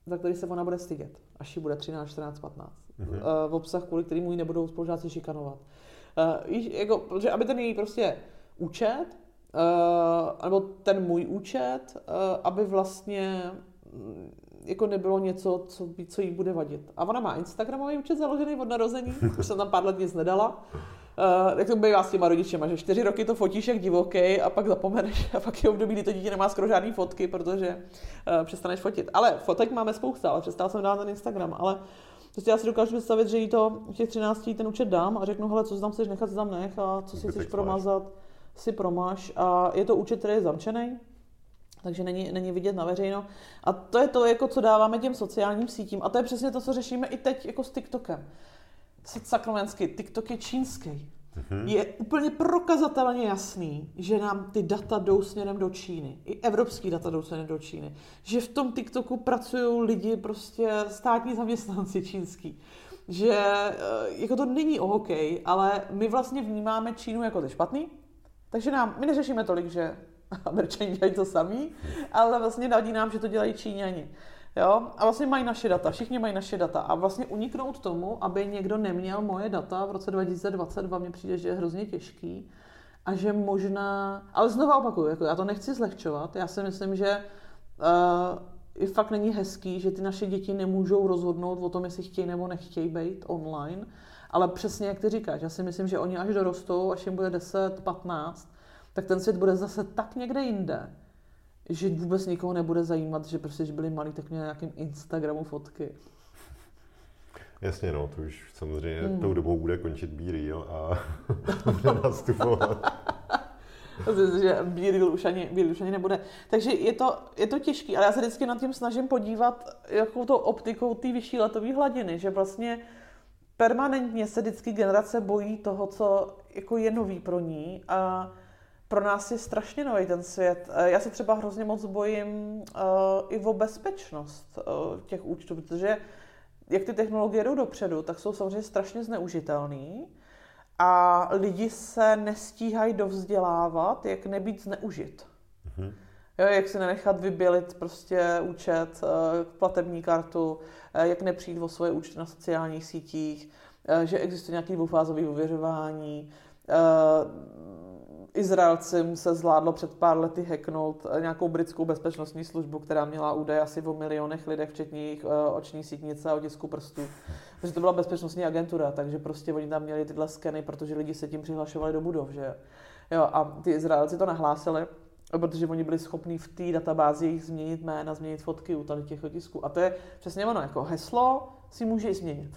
za který se ona bude stydět až ji bude 13, 14, 15. Mm-hmm. Uh, v obsah, kvůli kterým ji nebudou spolužáci šikanovat. Uh, víš, jako, protože aby ten její prostě účet uh, nebo ten můj účet, uh, aby vlastně mm, jako nebylo něco, co, co jí bude vadit. A ona má Instagramový účet založený od narození, už jsem tam pár let nic nedala. Uh, jak to bývá s těma rodičema, že čtyři roky to fotíš jak divoký a pak zapomeneš a pak je období, kdy to dítě nemá skoro žádný fotky, protože uh, přestaneš fotit. Ale fotek máme spousta, ale přestal jsem dát na Instagram, ale Prostě já si dokážu představit, že jí to v těch 13 ten účet dám a řeknu, hele, co tam chceš nechat, tam nech a co si chceš promazat, si promáš. A je to účet, který je zamčený, takže není, není vidět na veřejno. A to je to, jako co dáváme těm sociálním sítím. A to je přesně to, co řešíme i teď jako s TikTokem. Sakramensky, TikTok je čínský. Mm-hmm. Je úplně prokazatelně jasný, že nám ty data jdou směrem do Číny. I evropský data jdou směrem do Číny. Že v tom TikToku pracují lidi, prostě státní zaměstnanci čínský. Že eh, jako to není o hokej, ale my vlastně vnímáme Čínu jako ty špatný. Takže nám, my neřešíme tolik, že Američani dělají to samý, ale vlastně nadí nám, že to dělají Číňani. Jo? A vlastně mají naše data, všichni mají naše data. A vlastně uniknout tomu, aby někdo neměl moje data v roce 2022, mně přijde, že je hrozně těžký. A že možná, ale znovu opakuju, jako já to nechci zlehčovat, já si myslím, že uh, i fakt není hezký, že ty naše děti nemůžou rozhodnout o tom, jestli chtějí nebo nechtějí být online, ale přesně jak ty říkáš, já si myslím, že oni až dorostou, až jim bude 10, 15, tak ten svět bude zase tak někde jinde, že vůbec nikoho nebude zajímat, že prostě, že byli malí, tak měli na nějakém Instagramu fotky. Jasně, no, to už samozřejmě hmm. tou dobou bude končit Be Real a bude nastupovat. že Be Real už ani, Be Real už ani nebude. Takže je to, je to těžké, ale já se vždycky nad tím snažím podívat jakou to optikou té vyšší letové hladiny, že vlastně permanentně se vždycky generace bojí toho, co jako je nový pro ní a pro nás je strašně nový ten svět. Eh, já se třeba hrozně moc bojím uh, i o bezpečnost uh, těch účtů, protože jak ty technologie jdou dopředu, tak jsou samozřejmě strašně zneužitelný a lidi se nestíhají dovzdělávat, jak nebýt zneužit. Mm-hmm. Jo, jak si nenechat vybělit prostě účet, platební kartu, jak nepřijít o svoje účty na sociálních sítích, že existuje nějaký dvoufázový ověřování, Izraelcům se zvládlo před pár lety hacknout nějakou britskou bezpečnostní službu, která měla údaje asi o milionech lidech, včetně jejich eh, oční sítnice a otisku prstů. Protože to byla bezpečnostní agentura, takže prostě oni tam měli tyhle skeny, protože lidi se tím přihlašovali do budov, že jo. A ty Izraelci to nahlásili, protože oni byli schopni v té databázi jich změnit jména, změnit fotky u tady těch otisků. A to je přesně ono, jako heslo si můžeš změnit.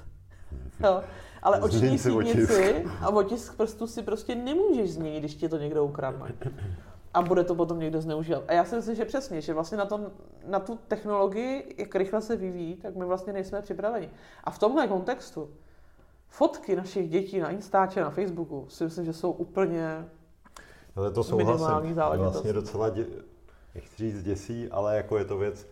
Jo. Ale oční sítnici a otisk prstu si prostě nemůžeš změnit, když ti to někdo ukradne. A bude to potom někdo zneužívat. A já si myslím, že přesně, že vlastně na, to, na tu technologii, jak rychle se vyvíjí, tak my vlastně nejsme připraveni. A v tomhle kontextu fotky našich dětí na Instače, na Facebooku si myslím, že jsou úplně ale to souhlasím. Vlastně docela, dě, nechci říct děsí, ale jako je to věc,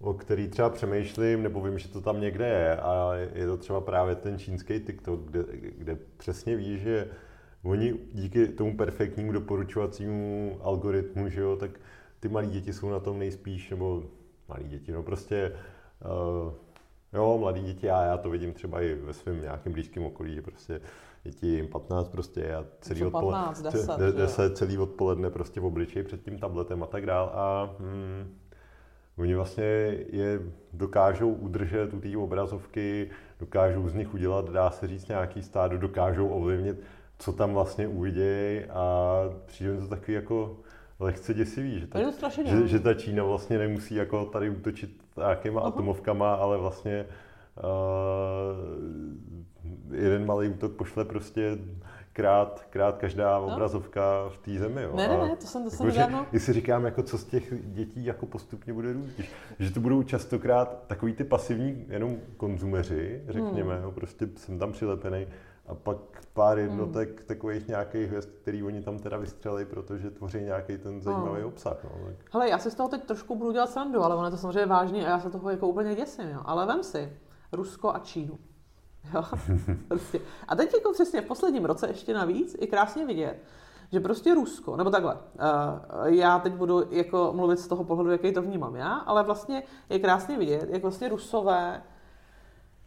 o který třeba přemýšlím, nebo vím, že to tam někde je a je to třeba právě ten čínský TikTok, kde, kde přesně ví, že oni díky tomu perfektnímu doporučovacímu algoritmu, že jo, tak ty malí děti jsou na tom nejspíš, nebo malí děti, no prostě uh, jo, mladí děti a já to vidím třeba i ve svém nějakém blízkém okolí, že prostě děti jim 15 prostě a celý, 15, 10, 10, celý odpoledne prostě v obličeji před tím tabletem a tak dál a hmm, Oni vlastně je dokážou udržet u té obrazovky, dokážou z nich udělat, dá se říct, nějaký stádo, dokážou ovlivnit, co tam vlastně uvidějí a přijde to takový jako lehce děsivý, že ta, že, že ta Čína vlastně nemusí jako tady útočit nějakýma uh-huh. atomovkama, ale vlastně uh, jeden malý útok pošle prostě krát, krát každá no. obrazovka v té zemi. Jo. Ne, ne, ne, to jsem, to jsem jako, nedávno. Když si říkám, jako co z těch dětí jako postupně bude růst, že to budou častokrát takový ty pasivní jenom konzumeři, řekněme, hmm. jo, prostě jsem tam přilepený, a pak pár hmm. jednotek hmm. takových nějakých hvězd, který oni tam teda vystřelili, protože tvoří nějaký ten zajímavý hmm. obsah. No. Tak. Hele, já si z toho teď trošku budu dělat srandu, ale ono je to samozřejmě vážně a já se toho jako úplně děsím. Jo. Ale vem si Rusko a Čínu. Jo? Prostě. A teď jako přesně v posledním roce ještě navíc je krásně vidět, že prostě Rusko, nebo takhle, uh, já teď budu jako mluvit z toho pohledu, jaký to vnímám já, ale vlastně je krásně vidět, jak vlastně Rusové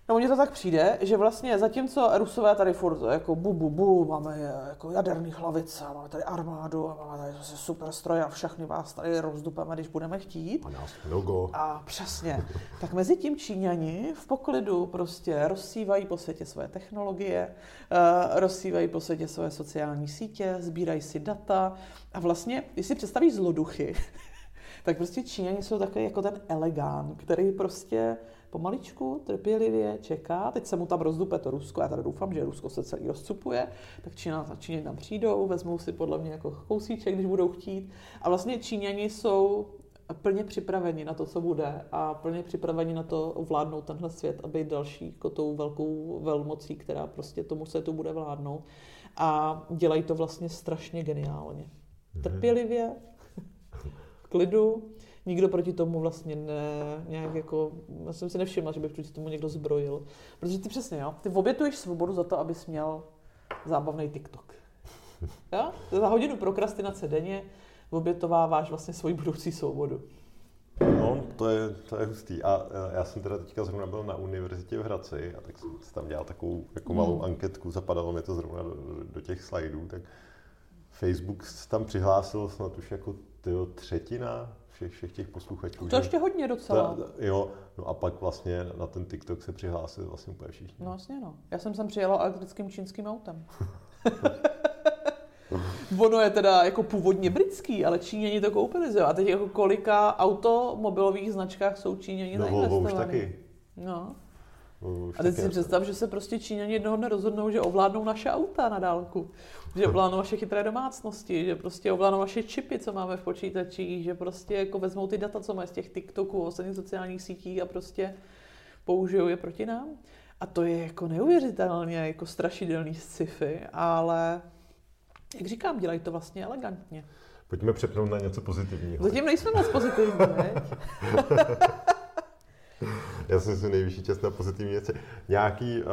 No mně to tak přijde, že vlastně zatímco Rusové tady furt jako bu, bu, bu, máme jako jaderný hlavice, máme tady armádu a máme tady zase super stroje a všechny vás tady rozdupeme, když budeme chtít. A nás mnogo. A přesně. Tak mezi tím Číňani v poklidu prostě rozsívají po světě své technologie, uh, rozsívají po světě své sociální sítě, sbírají si data a vlastně, když si představí zloduchy, tak prostě Číňani jsou takový jako ten elegán, který prostě pomaličku, trpělivě čeká. Teď se mu tam rozdupe to Rusko, já tady doufám, že Rusko se celý rozcupuje, tak Čína, Číňani tam přijdou, vezmou si podle mě jako kousíček, když budou chtít. A vlastně Číňani jsou plně připraveni na to, co bude a plně připraveni na to vládnout tenhle svět a být další jako tou velkou velmocí, která prostě tomu světu bude vládnout. A dělají to vlastně strašně geniálně. Mhm. Trpělivě, v klidu, nikdo proti tomu vlastně ne, nějak jako, já jsem si nevšimla, že by proti tomu někdo zbrojil. Protože ty přesně, jo, ty obětuješ svobodu za to, abys měl zábavný TikTok. Jo? Za hodinu prokrastinace denně obětováváš vlastně svoji budoucí svobodu. No, to je, to je hustý. A já jsem teda teďka zrovna byl na univerzitě v Hradci a tak jsem tam dělal takovou jako malou hmm. anketku, zapadalo mi to zrovna do, do těch slajdů, tak Facebook tam přihlásil snad už jako tyjo, třetina všech, všech těch posluchačů. To ještě hodně docela. Ta, jo, no a pak vlastně na ten TikTok se přihlásili vlastně úplně všichni. No vlastně no. Já jsem sem přijela elektrickým čínským autem. ono je teda jako původně britský, ale Číňani to koupili, že? A teď jako kolika automobilových značkách jsou Číňani no, zainvestovaný. už taky. No. Už a teď si představ, že se prostě Číňani jednoho dne rozhodnou, že ovládnou naše auta na dálku, že ovládnou naše chytré domácnosti, že prostě ovládnou naše čipy, co máme v počítačích, že prostě jako vezmou ty data, co mají z těch TikToků, ostatních sociálních sítí a prostě použijou je proti nám. A to je jako neuvěřitelně jako strašidelný sci-fi, ale jak říkám, dělají to vlastně elegantně. Pojďme přepnout na něco pozitivního. Zatím nejsme moc pozitivní, Já jsem si nejvyšší čas na pozitivní věci. Nějaký uh,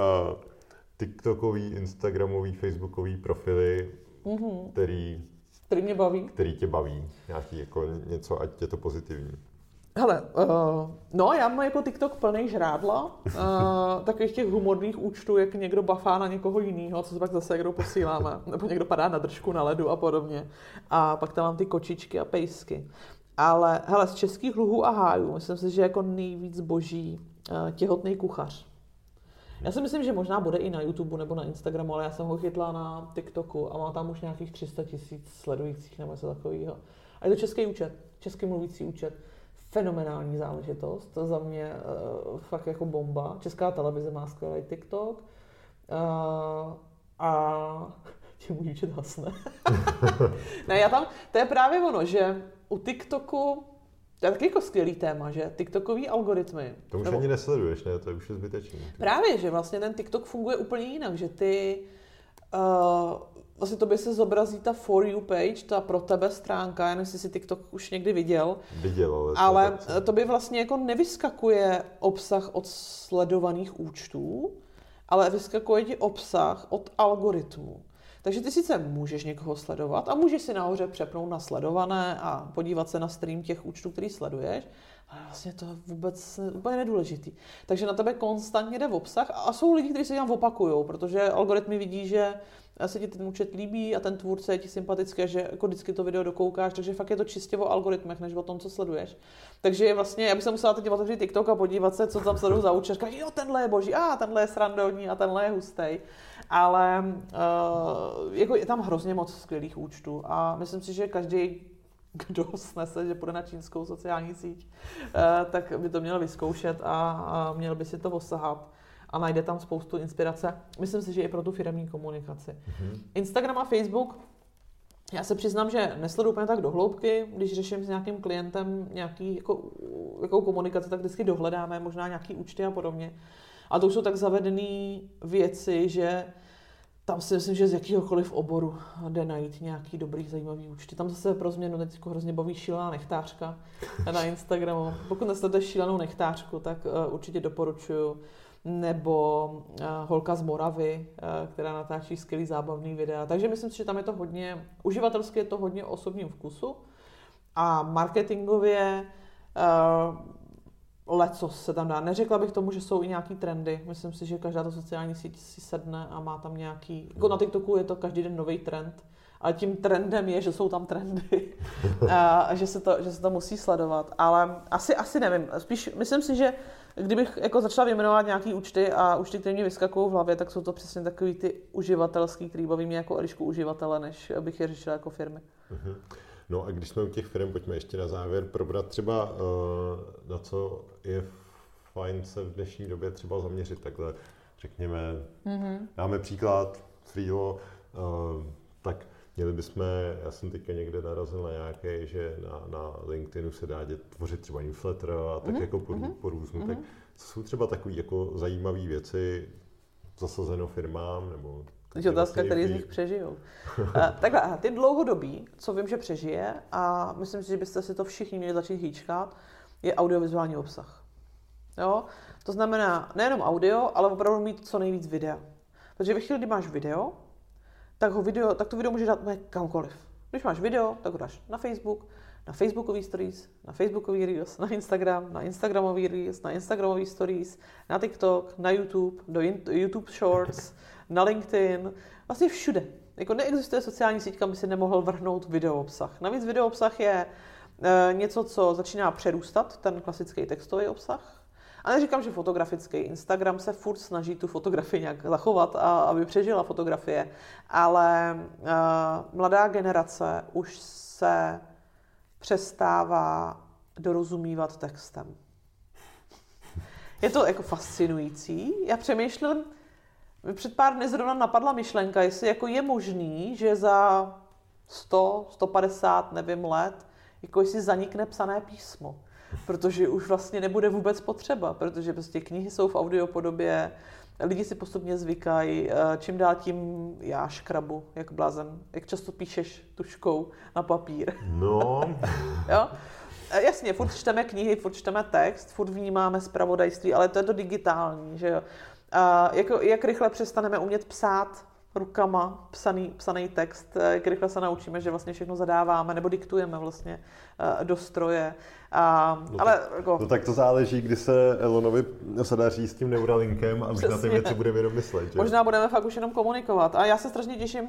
TikTokový, Instagramový, Facebookový profily, mm-hmm. který, který mě baví. Který tě baví. Nějaký jako něco, ať je to pozitivní. Hele, uh, no já mám jako TikTok plný žrádla, uh, takových těch humorných účtů, jak někdo bafá na někoho jiného, co se pak zase někdo posíláme, nebo někdo padá na držku na ledu a podobně. A pak tam mám ty kočičky a pejsky. Ale hele, z českých luhů a hájů, myslím si, že jako nejvíc boží těhotný kuchař. Já si myslím, že možná bude i na YouTube nebo na Instagramu, ale já jsem ho chytla na TikToku a má tam už nějakých 300 tisíc sledujících nebo něco takového. A je to český účet, český mluvící účet fenomenální záležitost. To za mě uh, fakt jako bomba. Česká televize má skvělý TikTok. Uh, a že můj účet hasne. ne, já tam, to je právě ono, že u TikToku to je taky jako skvělý téma, že TikTokový algoritmy. To už nebo... ani nesleduješ, ne? To je už je zbytečný. Právě, že vlastně ten TikTok funguje úplně jinak, že ty uh, vlastně tobě se zobrazí ta For You page, ta pro tebe stránka, já nevím, jestli si TikTok už někdy viděl. Viděl, ale... Ale to by vlastně jako nevyskakuje obsah od sledovaných účtů, ale vyskakuje ti obsah od algoritmů. Takže ty sice můžeš někoho sledovat a můžeš si nahoře přepnout na sledované a podívat se na stream těch účtů, který sleduješ, ale vlastně to vůbec úplně nedůležitý. Takže na tebe konstantně jde v obsah a jsou lidi, kteří se tam opakují, protože algoritmy vidí, že se ti ten účet líbí a ten tvůrce je ti sympatické, že jako vždycky to video dokoukáš, takže fakt je to čistě o algoritmech, než o tom, co sleduješ. Takže vlastně, já bych se musela teď otevřít TikTok a podívat se, co tam sleduju za účet. Říkat, jo, tenhle je boží, a tenhle je srandovní a tenhle je hustý. Ale uh, jako je tam hrozně moc skvělých účtů a myslím si, že každý kdo snese, že půjde na čínskou sociální síť, uh, tak by to měl vyzkoušet a, a měl by si to osahat a najde tam spoustu inspirace. Myslím si, že i pro tu firmní komunikaci. Mm-hmm. Instagram a Facebook já se přiznám, že nesleduji úplně tak do hloubky, když řeším s nějakým klientem nějaký jako, jakou komunikaci, tak vždycky dohledáme možná nějaký účty a podobně. A to už jsou tak zavedené věci, že tam si myslím, že z jakýhokoliv oboru jde najít nějaký dobrý, zajímavý účty. Tam zase pro změnu teď jako hrozně baví šílená nechtářka na Instagramu. Pokud nesledujete šílenou nechtářku, tak uh, určitě doporučuju nebo uh, Holka z Moravy, uh, která natáčí skvělý zábavný videa. Takže myslím si, že tam je to hodně, uživatelsky je to hodně osobním vkusu a marketingově uh, leco se tam dá. Neřekla bych tomu, že jsou i nějaký trendy. Myslím si, že každá ta sociální síť si sedne a má tam nějaký... Jako na TikToku je to každý den nový trend. Ale tím trendem je, že jsou tam trendy a že se, to, že se to musí sledovat. Ale asi, asi nevím. Spíš myslím si, že kdybych jako začala vyjmenovat nějaký účty a účty, které mě vyskakují v hlavě, tak jsou to přesně takový ty uživatelský, který baví mě jako Elišku uživatele, než bych je řešila jako firmy. Uh-huh. No a když jsme u těch firm, pojďme ještě na závěr probrat třeba, uh, na co je fajn se v dnešní době třeba zaměřit takhle, řekněme, mm-hmm. dáme příklad, Freelo, uh, tak měli bychom, já jsem teďka někde narazil na nějaké, že na, na LinkedInu se dá dět, tvořit třeba newsletter a tak mm-hmm. jako po, mm-hmm. po různu, mm-hmm. tak co jsou třeba takové jako zajímavé věci zasazeno firmám nebo takže otázka, vlastně který z nich přežijou. takhle, ty dlouhodobí, co vím, že přežije, a myslím si, že byste si to všichni měli začít hýčkat, je audiovizuální obsah. Jo? To znamená nejenom audio, ale opravdu mít co nejvíc videa. Protože ve chvíli, kdy máš video, tak, ho video, tak to video můžeš dát kamkoliv. Když máš video, tak ho dáš na Facebook, na Facebookový stories, na Facebookový Reels, na Instagram, na Instagramový Reels, na Instagramový stories, na TikTok, na YouTube, do YouTube Shorts, na LinkedIn, vlastně všude. Jako neexistuje sociální síť, kam by si nemohl vrhnout video obsah. Navíc video obsah je e, něco, co začíná přerůstat, ten klasický textový obsah. A neříkám, že fotografický. Instagram se furt snaží tu fotografii nějak zachovat, a, aby přežila fotografie. Ale e, mladá generace už se přestává dorozumívat textem. Je to jako fascinující. Já přemýšlím, před pár dny zrovna napadla myšlenka, jestli jako je možný, že za 100, 150, nevím, let, jako jestli zanikne psané písmo. Protože už vlastně nebude vůbec potřeba, protože prostě knihy jsou v audiopodobě, lidi si postupně zvykají, eh, čím dál tím já škrabu, jak blázen. Jak často píšeš tuškou na papír? No. jo? Eh, jasně, furt čteme knihy, furt čteme text, furt vnímáme zpravodajství, ale to je to digitální, že jo. A jako, jak rychle přestaneme umět psát rukama psaný, psaný text, eh, jak rychle se naučíme, že vlastně všechno zadáváme nebo diktujeme vlastně uh, do stroje. A, no, ale, tak, jako... no tak to záleží, kdy se Elonovi se daří s tím Neuralinkem a už na ty věci budeme jenom myslet. Že? Možná budeme fakt už jenom komunikovat. A já se strašně těším,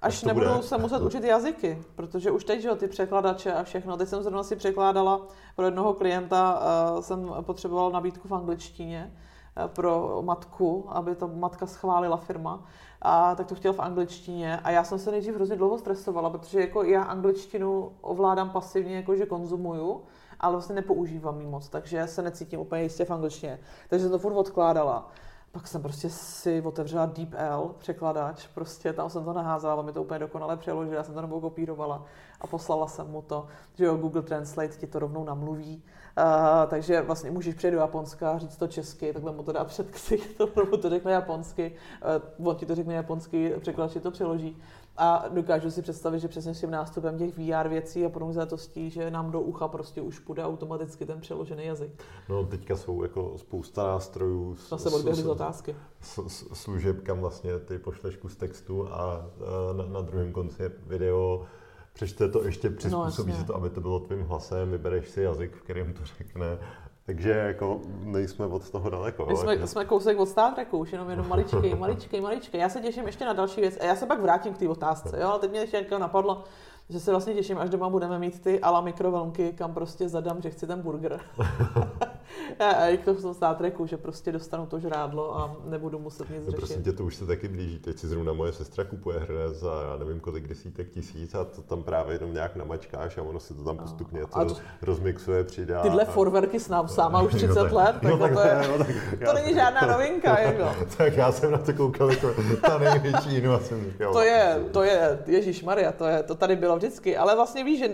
až, až nebudu bude. se muset učit jazyky, protože už teď, že ty překladače a všechno. Teď jsem zrovna si překládala pro jednoho klienta, uh, jsem potřebovala nabídku v angličtině Eh, pro matku, aby to matka schválila firma, a tak to chtěl v angličtině. A já jsem se nejdřív hrozně dlouho stresovala, protože jako já angličtinu ovládám pasivně, jakože konzumuju, ale vlastně nepoužívám ji moc, takže se necítím úplně jistě v angličtině. Takže jsem to furt odkládala. Pak jsem prostě si otevřela DeepL, překladač, prostě tam jsem to naházela, mi to úplně dokonale přeložil, já jsem to nebo kopírovala a poslala jsem mu to, že jo, Google Translate ti to rovnou namluví Uh, takže vlastně můžeš přijet do Japonska, říct to česky, takhle mu to dá před ksich, to mu to řekne japonsky, uh, on ti to řekne japonsky, překladač ti to přeloží. A dokážu si představit, že přesně s tím nástupem těch VR věcí a průmzetostí, že nám do ucha prostě už půjde automaticky ten přeložený jazyk. No teďka jsou jako spousta nástrojů. To se odběhly z otázky. Služeb, kam vlastně ty pošleš kus textu a na, na druhém konci je video, přečte to ještě, přizpůsobí no, se to, aby to bylo tvým hlasem, vybereš si jazyk, v kterém to řekne. Takže jako nejsme od toho daleko. My jsme, jsme kousek od Star Treku, už jenom jenom maličkej, maličkej, maličkej. Já se těším ještě na další věc a já se pak vrátím k té otázce, jo, ale teď mě ještě jako napadlo, že se vlastně těším, až doma budeme mít ty ala mikrovlnky, kam prostě zadám, že chci ten burger. a jak to v tom Star Treku, že prostě dostanu to žrádlo a nebudu muset nic no, řešit. Prosím tě, to už se taky blíží. Teď si zrovna moje sestra kupuje hry za já nevím kolik desítek tisíc a to tam právě jenom nějak namačkáš a ono si to tam postupně to, to rozmixuje, přidá. Tyhle a... forwerky s sama už 30 no, tak, let, tak, no, tak, to, je, no, tak to není žádná novinka. Jako. tak já jsem na to koukal jako ta největší inovace. To je, to je, Ježíš Maria, to, je, to tady bylo vždycky, ale vlastně víš, že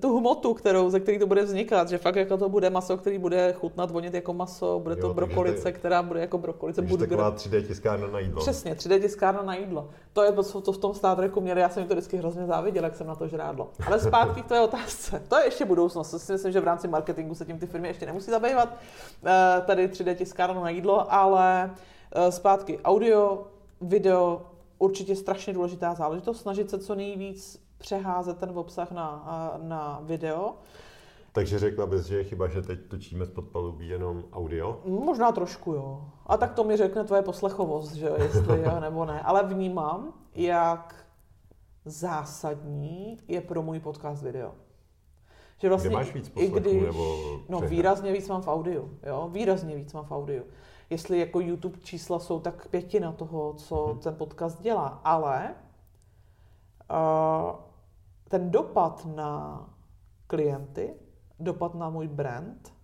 tu hmotu, kterou, ze který to bude vznikat, že fakt jako to bude maso, který bude chutnat, vonit jako maso, bude to jo, brokolice, ty, která bude jako brokolice, burger. taková 3D tiskárna na jídlo. Přesně, 3D tiskárna na jídlo. To je to, to v tom Star Treku měli, já jsem jim to vždycky hrozně záviděl, jak jsem na to žrádlo. Ale zpátky k té otázce. To je ještě budoucnost. To si myslím, že v rámci marketingu se tím ty firmy ještě nemusí zabývat. Eh, tady 3D tiskárna na jídlo, ale eh, zpátky audio, video, určitě strašně důležitá záležitost, snažit se co nejvíc přeházet ten obsah na, na video. Takže řekla bys, že je chyba, že teď točíme z podpalubí jenom audio? Možná trošku, jo. A tak to mi řekne tvoje poslechovost, že jestli jo nebo ne. Ale vnímám, jak zásadní je pro můj podcast video. Že vlastně, Kde máš víc poslechů, i když, nebo No výrazně víc mám v audiu, jo, výrazně víc mám v audiu. Jestli jako YouTube čísla jsou tak pětina toho, co hmm. ten podcast dělá, ale uh, ten dopad na klienty, dopad na můj brand,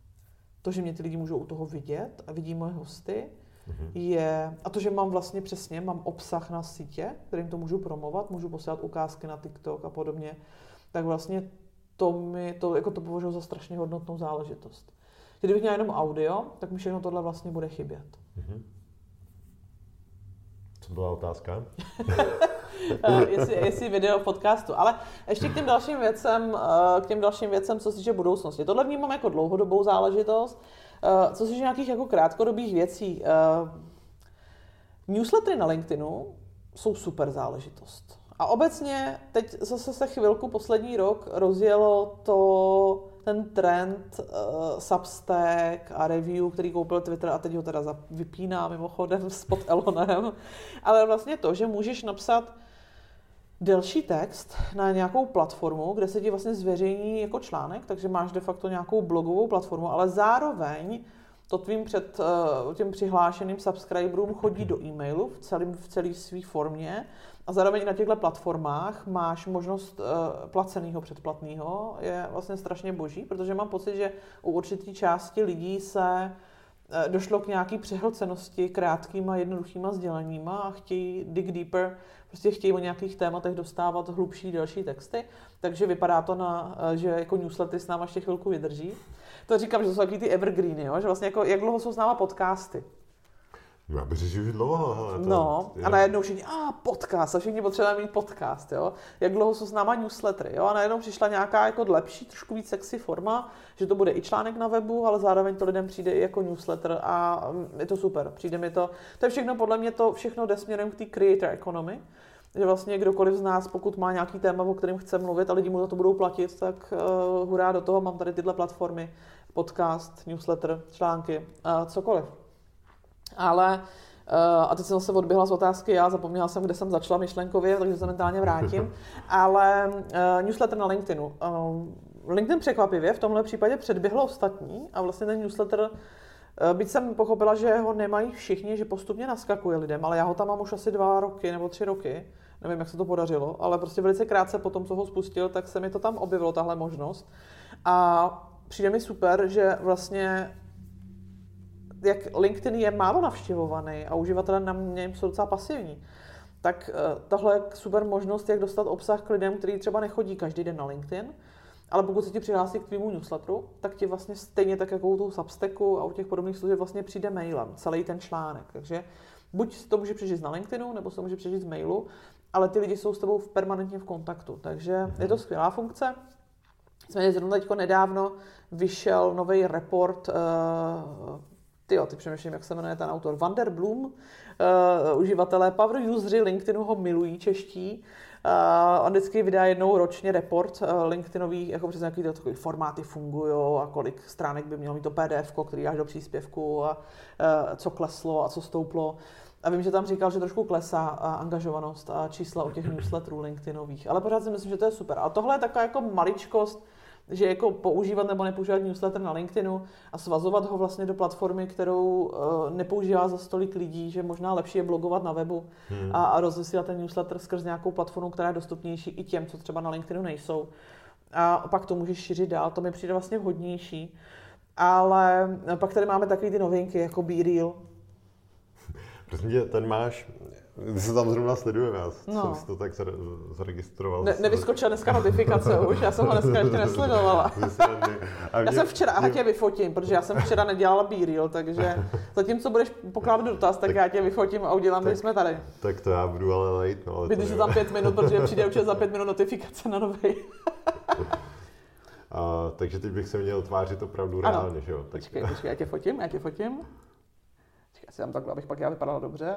to, že mě ty lidi můžou u toho vidět a vidí moje hosty, mm-hmm. je, a to, že mám vlastně přesně, mám obsah na sítě, kterým to můžu promovat, můžu posílat ukázky na TikTok a podobně, tak vlastně to mi, to, jako to považuji za strašně hodnotnou záležitost. Kdybych měla jenom audio, tak mi všechno tohle vlastně bude chybět. Mm-hmm. Co byla otázka? Eh, jestli, jestli video podcastu. Ale ještě k těm dalším věcem, eh, k těm dalším věcem, co se týče budoucnosti. Tohle vnímám jako dlouhodobou záležitost. Eh, co se týče nějakých jako krátkodobých věcí. Newslettery na LinkedInu jsou super záležitost. A obecně teď zase se chvilku poslední rok rozjelo to, ten trend uh, Substack a review, který koupil Twitter a teď ho teda vypíná mimochodem pod Elonem. Ale vlastně to, že můžeš napsat delší text na nějakou platformu, kde se ti vlastně zveřejní jako článek, takže máš de facto nějakou blogovou platformu, ale zároveň to tvým před uh, těm přihlášeným subscriberům chodí do e-mailu v, celém, v celé své formě zároveň na těchto platformách máš možnost uh, placeného předplatného. Je vlastně strašně boží, protože mám pocit, že u určité části lidí se uh, došlo k nějaký přehlcenosti krátkýma, jednoduchýma sděleníma a chtějí dig deeper, prostě chtějí o nějakých tématech dostávat hlubší, delší texty, takže vypadá to na, uh, že jako newslettery s náma ještě chvilku vydrží. To říkám, že to jsou takový ty evergreeny, jo? že vlastně jako, jak dlouho jsou s náma podcasty. Já bych řekl, že dlouho. Hele, to no, je... a najednou všichni, a podcast, a všichni potřebujeme mít podcast, jo. Jak dlouho jsou s náma newslettery, jo. A najednou přišla nějaká jako lepší, trošku víc sexy forma, že to bude i článek na webu, ale zároveň to lidem přijde i jako newsletter a je to super. Přijde mi to, to je všechno, podle mě to všechno jde směrem k té creator economy, že vlastně kdokoliv z nás, pokud má nějaký téma, o kterém chce mluvit a lidi mu za to budou platit, tak uh, hurá do toho, mám tady tyhle platformy, podcast, newsletter, články, uh, cokoliv. Ale uh, a teď jsem zase odběhla z otázky, já zapomněla jsem, kde jsem začala myšlenkově, takže se mentálně vrátím. Ale uh, newsletter na LinkedInu. Uh, LinkedIn překvapivě v tomhle případě předběhl ostatní a vlastně ten newsletter Byť jsem pochopila, že ho nemají všichni, že postupně naskakuje lidem, ale já ho tam mám už asi dva roky nebo tři roky. Nevím, jak se to podařilo, ale prostě velice krátce po tom, co ho spustil, tak se mi to tam objevilo, tahle možnost. A přijde mi super, že vlastně jak LinkedIn je málo navštěvovaný a uživatelé na něm jsou docela pasivní, tak eh, tohle je super možnost, jak dostat obsah k lidem, kteří třeba nechodí každý den na LinkedIn, ale pokud se ti přihlásí k tvýmu newsletteru, tak ti vlastně stejně tak jako u toho Substacku a u těch podobných služeb vlastně přijde mailem, celý ten článek. Takže buď to může přečíst na LinkedInu, nebo se to může přečíst z mailu, ale ty lidi jsou s tebou permanentně v kontaktu. Takže je to skvělá funkce. Nicméně zrovna teď nedávno vyšel nový report uh, ty jo, ty přemýšlím, jak se jmenuje ten autor, Vanderbloom, uh, uživatelé Power Usery LinkedInu ho milují čeští. Uh, on vždycky vydá jednou ročně report uh, LinkedInový, jako přes nějaký takový formáty fungují a kolik stránek by mělo mít to PDF, který až do příspěvku a uh, co kleslo a co stouplo. A vím, že tam říkal, že trošku klesá angažovanost a čísla u těch newsletterů LinkedInových, ale pořád si myslím, že to je super. A tohle je taková jako maličkost, že jako používat nebo nepoužívat newsletter na LinkedInu a svazovat ho vlastně do platformy, kterou uh, nepoužívá za stolik lidí, že možná lepší je blogovat na webu hmm. a, a rozesílat ten newsletter skrz nějakou platformu, která je dostupnější i těm, co třeba na LinkedInu nejsou. A pak to můžeš šířit dál, to mi přijde vlastně vhodnější. Ale pak tady máme takové ty novinky, jako Be Real. Prosím ten máš ty se tam zrovna sledujeme, já no. jsem si to tak zaregistroval. Ne, nevyskočila dneska notifikace už, já jsem ho dneska ještě nesledovala. já jsem včera, mě... tě vyfotím, protože já jsem včera nedělala b takže zatímco budeš pokládat dotaz, tak, tak já tě vyfotím a udělám, že jsme tady. Tak to já budu ale najít. No, ale Vydrž to tam pět minut, protože přijde určitě za pět minut notifikace na nový. A, takže teď bych se měl tvářit opravdu ano. reálně, že jo? Tak... Počkej, počkej, já tě fotím, já tě fotím. Počkej, já si tam takhle, abych pak já vypadala dobře.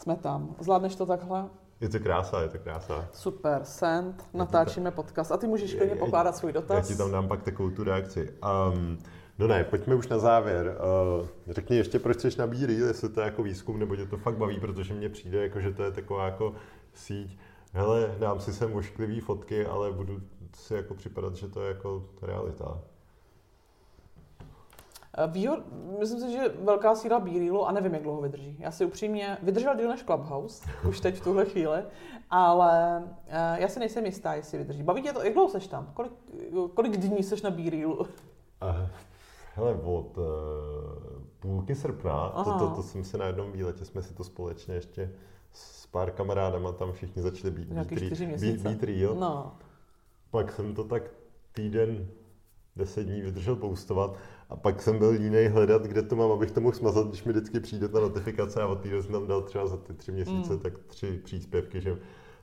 Jsme tam. Zvládneš to takhle? Je to krása, je to krása. Super, send, natáčíme podcast. A ty můžeš klidně pokládat svůj dotaz. Já ti tam dám pak takovou tu reakci. Um, no ne, pojďme už na závěr. Uh, řekni ještě, proč chceš na Reel, jestli to je jako výzkum, nebo tě to fakt baví, protože mně přijde, jako, že to je taková jako síť. Hele, dám si sem ošklivý fotky, ale budu si jako připadat, že to je jako realita. Eh, výhod, myslím si, že velká síla Bírilu a nevím, jak dlouho vydrží. Já si upřímně, vydržel díl než Clubhouse, už teď v tuhle chvíli, ale uh, já si nejsem jistá, jestli vydrží. Baví tě to, jak dlouho seš tam? Kolik, kolik dní seš na Bírilu? Uh, hele, od uh, půlky srpna, to, to, to, jsem si na jednom výletě, jsme si to společně ještě s pár kamarádama tam všichni začali být, být, být, být real. No. Pak jsem to tak týden, deset dní vydržel postovat a pak jsem byl jiný hledat, kde to mám, abych to mohl smazat, když mi vždycky přijde ta notifikace a od té jsem tam dal třeba za ty tři měsíce mm. tak tři příspěvky, že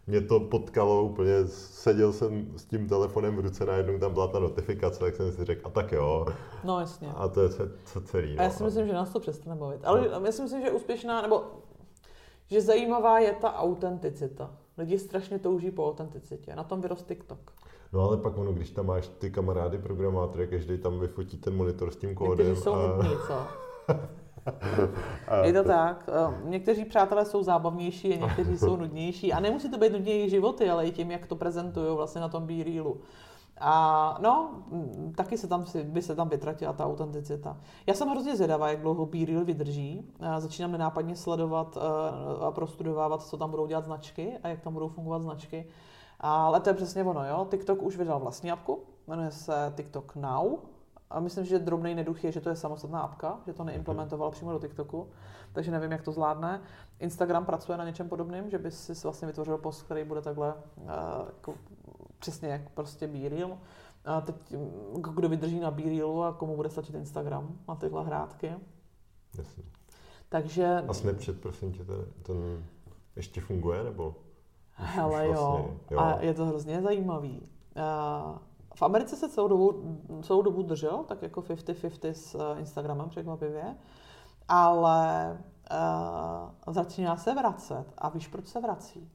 mě to potkalo úplně, seděl jsem s tím telefonem v ruce, najednou tam byla ta notifikace, tak jsem si řekl, a tak jo. No jasně. A to je co celý. No. A já si myslím, že nás to přestane bavit. Ale no. já si myslím, že úspěšná, nebo že zajímavá je ta autenticita. Lidi strašně touží po autenticitě. Na tom vyrost TikTok. No ale pak ono, když tam máš ty kamarády programátory, každý tam vyfotí ten monitor s tím kódem. Někteří jsou a... nudní, co? Je to tak. Eh, někteří přátelé jsou zábavnější a někteří jsou nudnější. A nemusí to být nudně jejich životy, ale i tím, jak to prezentují vlastně na tom B-reelu. A no, taky se tam, by se tam vytratila ta autenticita. Já jsem hrozně zvědavá, jak dlouho B-Reel vydrží. Začínám nenápadně sledovat eh, a prostudovávat, co tam budou dělat značky a jak tam budou fungovat značky. Ale to je přesně ono, jo. TikTok už vydal vlastní apku, jmenuje se TikTok Now. A myslím, že drobný neduch je, že to je samostatná apka, že to neimplementoval přímo do TikToku, takže nevím, jak to zvládne. Instagram pracuje na něčem podobném, že by si vlastně vytvořil post, který bude takhle uh, jako, přesně jak prostě B-Reel. A teď kdo vydrží na B-Reelu a komu bude stačit Instagram na tyhle hrátky. Jasně. Takže... A Snapchat, prosím tě, ten, ten ještě funguje, nebo? Hele jo. Vlastně, jo. A je to hrozně zajímavý. Uh, v Americe se celou dobu, celou dobu držel, tak jako 50-50 s uh, Instagramem překvapivě, ale uh, začíná se vracet. A víš, proč se vrací?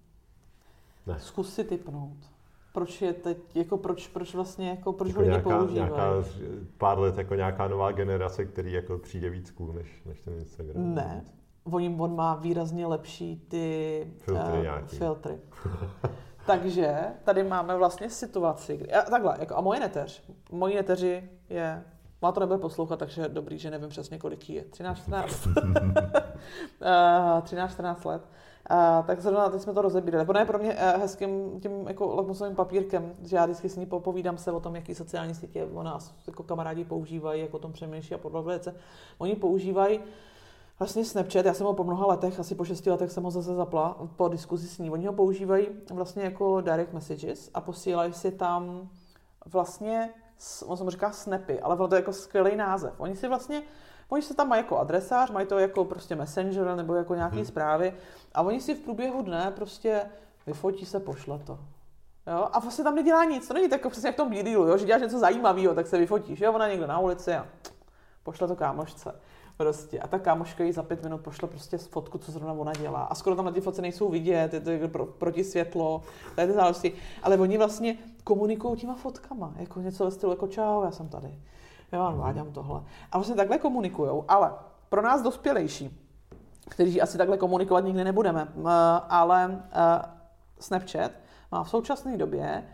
Ne. Zkus si typnout. Proč je teď, jako proč, proč vlastně, jako proč jako ho lidi nějaká, používají? Nějaká, pár let jako nějaká nová generace, který jako přijde víc cool než, než ten Instagram. Ne, on, on má výrazně lepší ty filtry. Uh, filtry. Takže tady máme vlastně situaci, kdy, a takhle, jako, a moje neteř, moji neteři je, má to nebude poslouchat, takže dobrý, že nevím přesně, kolik je, 13-14 13-14 let. Uh, tak zrovna teď jsme to rozebírali. Ono je pro mě uh, hezkým tím jako lakmusovým papírkem, že já vždycky s ní popovídám se o tom, jaký sociální sítě o nás jako kamarádi používají, jak o tom přemýšlí a podle Oni používají vlastně Snapchat, já jsem ho po mnoha letech, asi po šesti letech jsem ho zase zapla po diskuzi s ní. Oni ho používají vlastně jako direct messages a posílají si tam vlastně, on se mu říká snapy, ale to je jako skvělý název. Oni si vlastně, oni se tam mají jako adresář, mají to jako prostě messenger nebo jako nějaký hmm. zprávy a oni si v průběhu dne prostě vyfotí se, pošle to. Jo? A vlastně tam nedělá nic, to není tak jako přesně jak v tom b jo? že děláš něco zajímavého, tak se vyfotíš, jo? ona někde na ulici a pošle to kámošce. Prostě. A ta kámoška jí za pět minut pošle prostě fotku, co zrovna ona dělá. A skoro tam na ty fotce nejsou vidět, je to jako pro, proti světlo, tady ty záležitosti. Ale oni vlastně komunikují těma fotkama, jako něco ve stylu jako čau, já jsem tady. Jo, mhm. vládám tohle. A vlastně takhle komunikují, ale pro nás dospělejší, kteří asi takhle komunikovat nikdy nebudeme, ale eh, Snapchat má v současné době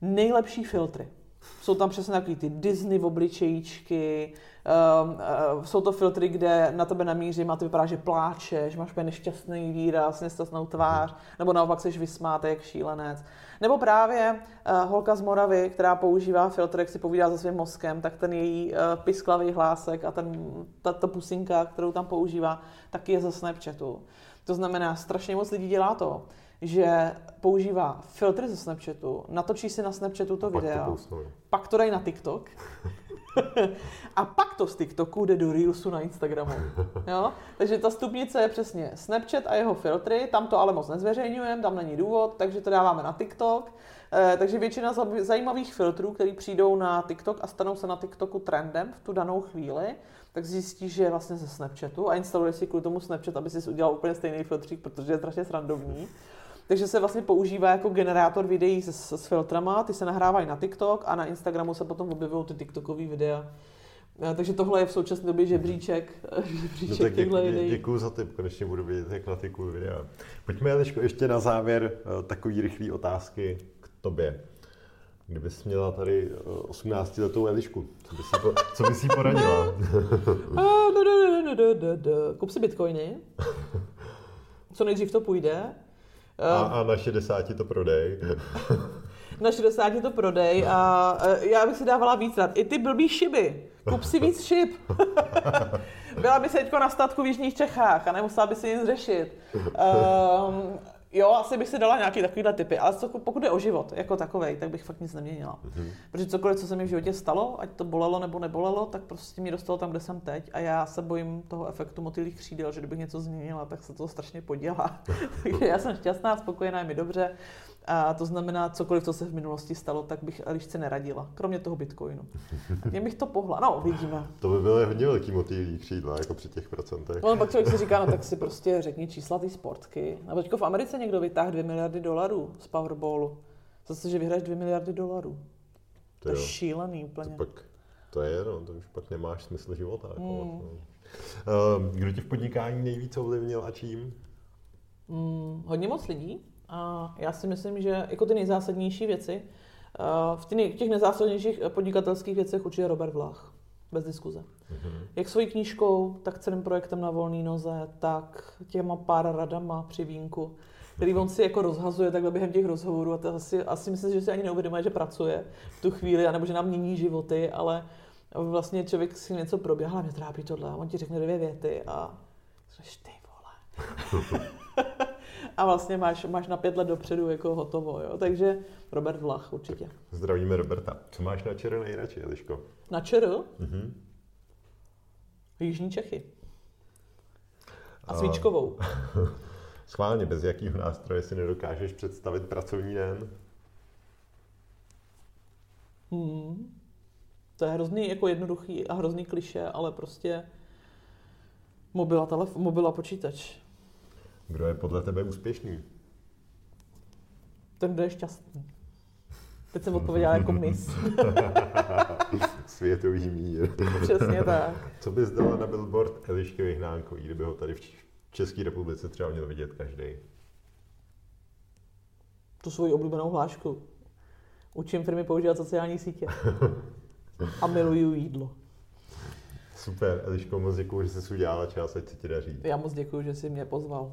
nejlepší filtry. Jsou tam přesně takový ty Disney v obličejíčky, uh, uh, jsou to filtry, kde na tebe namířím a ty vypadá, že pláčeš, máš úplně nešťastný výraz, nešťastnou tvář, nebo naopak jsi vysmátý jak šílenec. Nebo právě uh, holka z Moravy, která používá filtr, jak si povídá se svým mozkem, tak ten její uh, pisklavý hlásek a ten, ta, ta pusinka, kterou tam používá, taky je ze Snapchatu. To znamená, strašně moc lidí dělá to, že používá filtry ze Snapchatu, natočí si na Snapchatu to video, to pak to dají na TikTok a pak to z TikToku jde do Reelsu na Instagramu. Jo? Takže ta stupnice je přesně Snapchat a jeho filtry, tam to ale moc nezveřejňujeme, tam není důvod, takže to dáváme na TikTok. Eh, takže většina zajímavých filtrů, které přijdou na TikTok a stanou se na TikToku trendem v tu danou chvíli, tak zjistí, že je vlastně ze Snapchatu a instaluje si kvůli tomu Snapchat, aby si udělal úplně stejný filtřík, protože je strašně srandovní. Takže se vlastně používá jako generátor videí s, s filtrama, ty se nahrávají na TikTok a na Instagramu se potom objevují ty TikTokové videa. Eh, takže tohle je v současné době žebříček, žebříček no tak těchto děkuji, videí. děkuji za tip, konečně budu vidět, jak na ty cool videa. Pojďme Eliško, ještě na závěr eh, takový rychlý otázky k tobě. Kdybys měla tady 18-letou Elišku, co bys jí, po, co bys jí poradila? Kup si bitcoiny. Co nejdřív to půjde. A, a na 60 to prodej. Na 60 to prodej a e, já bych si dávala víc rád. I ty blbý šiby. Kup si víc šib. Byla by se teďko na statku v Jižních Čechách a nemusela by si nic řešit. Um, Jo, asi bych si dala nějaký takovýhle typy, ale co, pokud je o život jako takový, tak bych fakt nic neměnila. Mm-hmm. Protože cokoliv, co se mi v životě stalo, ať to bolelo nebo nebolelo, tak prostě mě dostalo tam, kde jsem teď. A já se bojím toho efektu motýlých křídel, že kdybych něco změnila, tak se to strašně podělá. Takže já jsem šťastná, spokojená, je mi dobře. A to znamená, cokoliv, co se v minulosti stalo, tak bych Elišce neradila, kromě toho bitcoinu. Mě bych to pohla, no uvidíme. To by byly hodně velký motýlí křídla, jako při těch procentech. No, pak člověk si říká, no tak si prostě řekni čísla té sportky. A teďko v Americe někdo vytáhl 2 miliardy dolarů z Powerballu. Zase, že vyhraješ 2 miliardy dolarů. To, to je šílený úplně. To, pak, to je, no, to už pak nemáš smysl života. Jako, mm. no. Kdo tě v podnikání nejvíc ovlivnil a čím? Mm, hodně moc lidí. A já si myslím, že jako ty nejzásadnější věci, v těch nejzásadnějších podnikatelských věcech určitě Robert Vlach. Bez diskuze. Mm-hmm. Jak svojí knížkou, tak celým projektem na volné noze, tak těma pár radama při vínku, který on si jako rozhazuje takhle během těch rozhovorů a to asi, asi myslím, že si ani neuvědomuje, že pracuje v tu chvíli, anebo že nám mění životy, ale vlastně člověk si něco proběhla, mě trápí tohle a on ti řekne dvě věty a říkáš, ty vole. a vlastně máš, máš na pět let dopředu jako hotovo, jo? takže Robert Vlach určitě. Zdravíme Roberta. Co máš na čere nejradši, Eliško? Na ČR? Mm-hmm. Jižní Čechy. A svíčkovou. Schválně, bez jakého nástroje si nedokážeš představit pracovní den? Hmm. To je hrozný jako jednoduchý a hrozný kliše, ale prostě mobil a, telef- mobil a počítač. Kdo je podle tebe úspěšný? Ten, kdo je šťastný. Teď jsem odpověděla jako mis. Světový mír. Přesně tak. Co bys dala na billboard Elišky Vyhnánkový, kdyby ho tady v České republice třeba měl vidět každý? Tu svoji oblíbenou hlášku. Učím firmy používat sociální sítě. A miluju jídlo. Super, Eliško, moc děkuji, že jsi udělala čas, ať se ti daří. Já moc děkuji, že jsi mě pozval.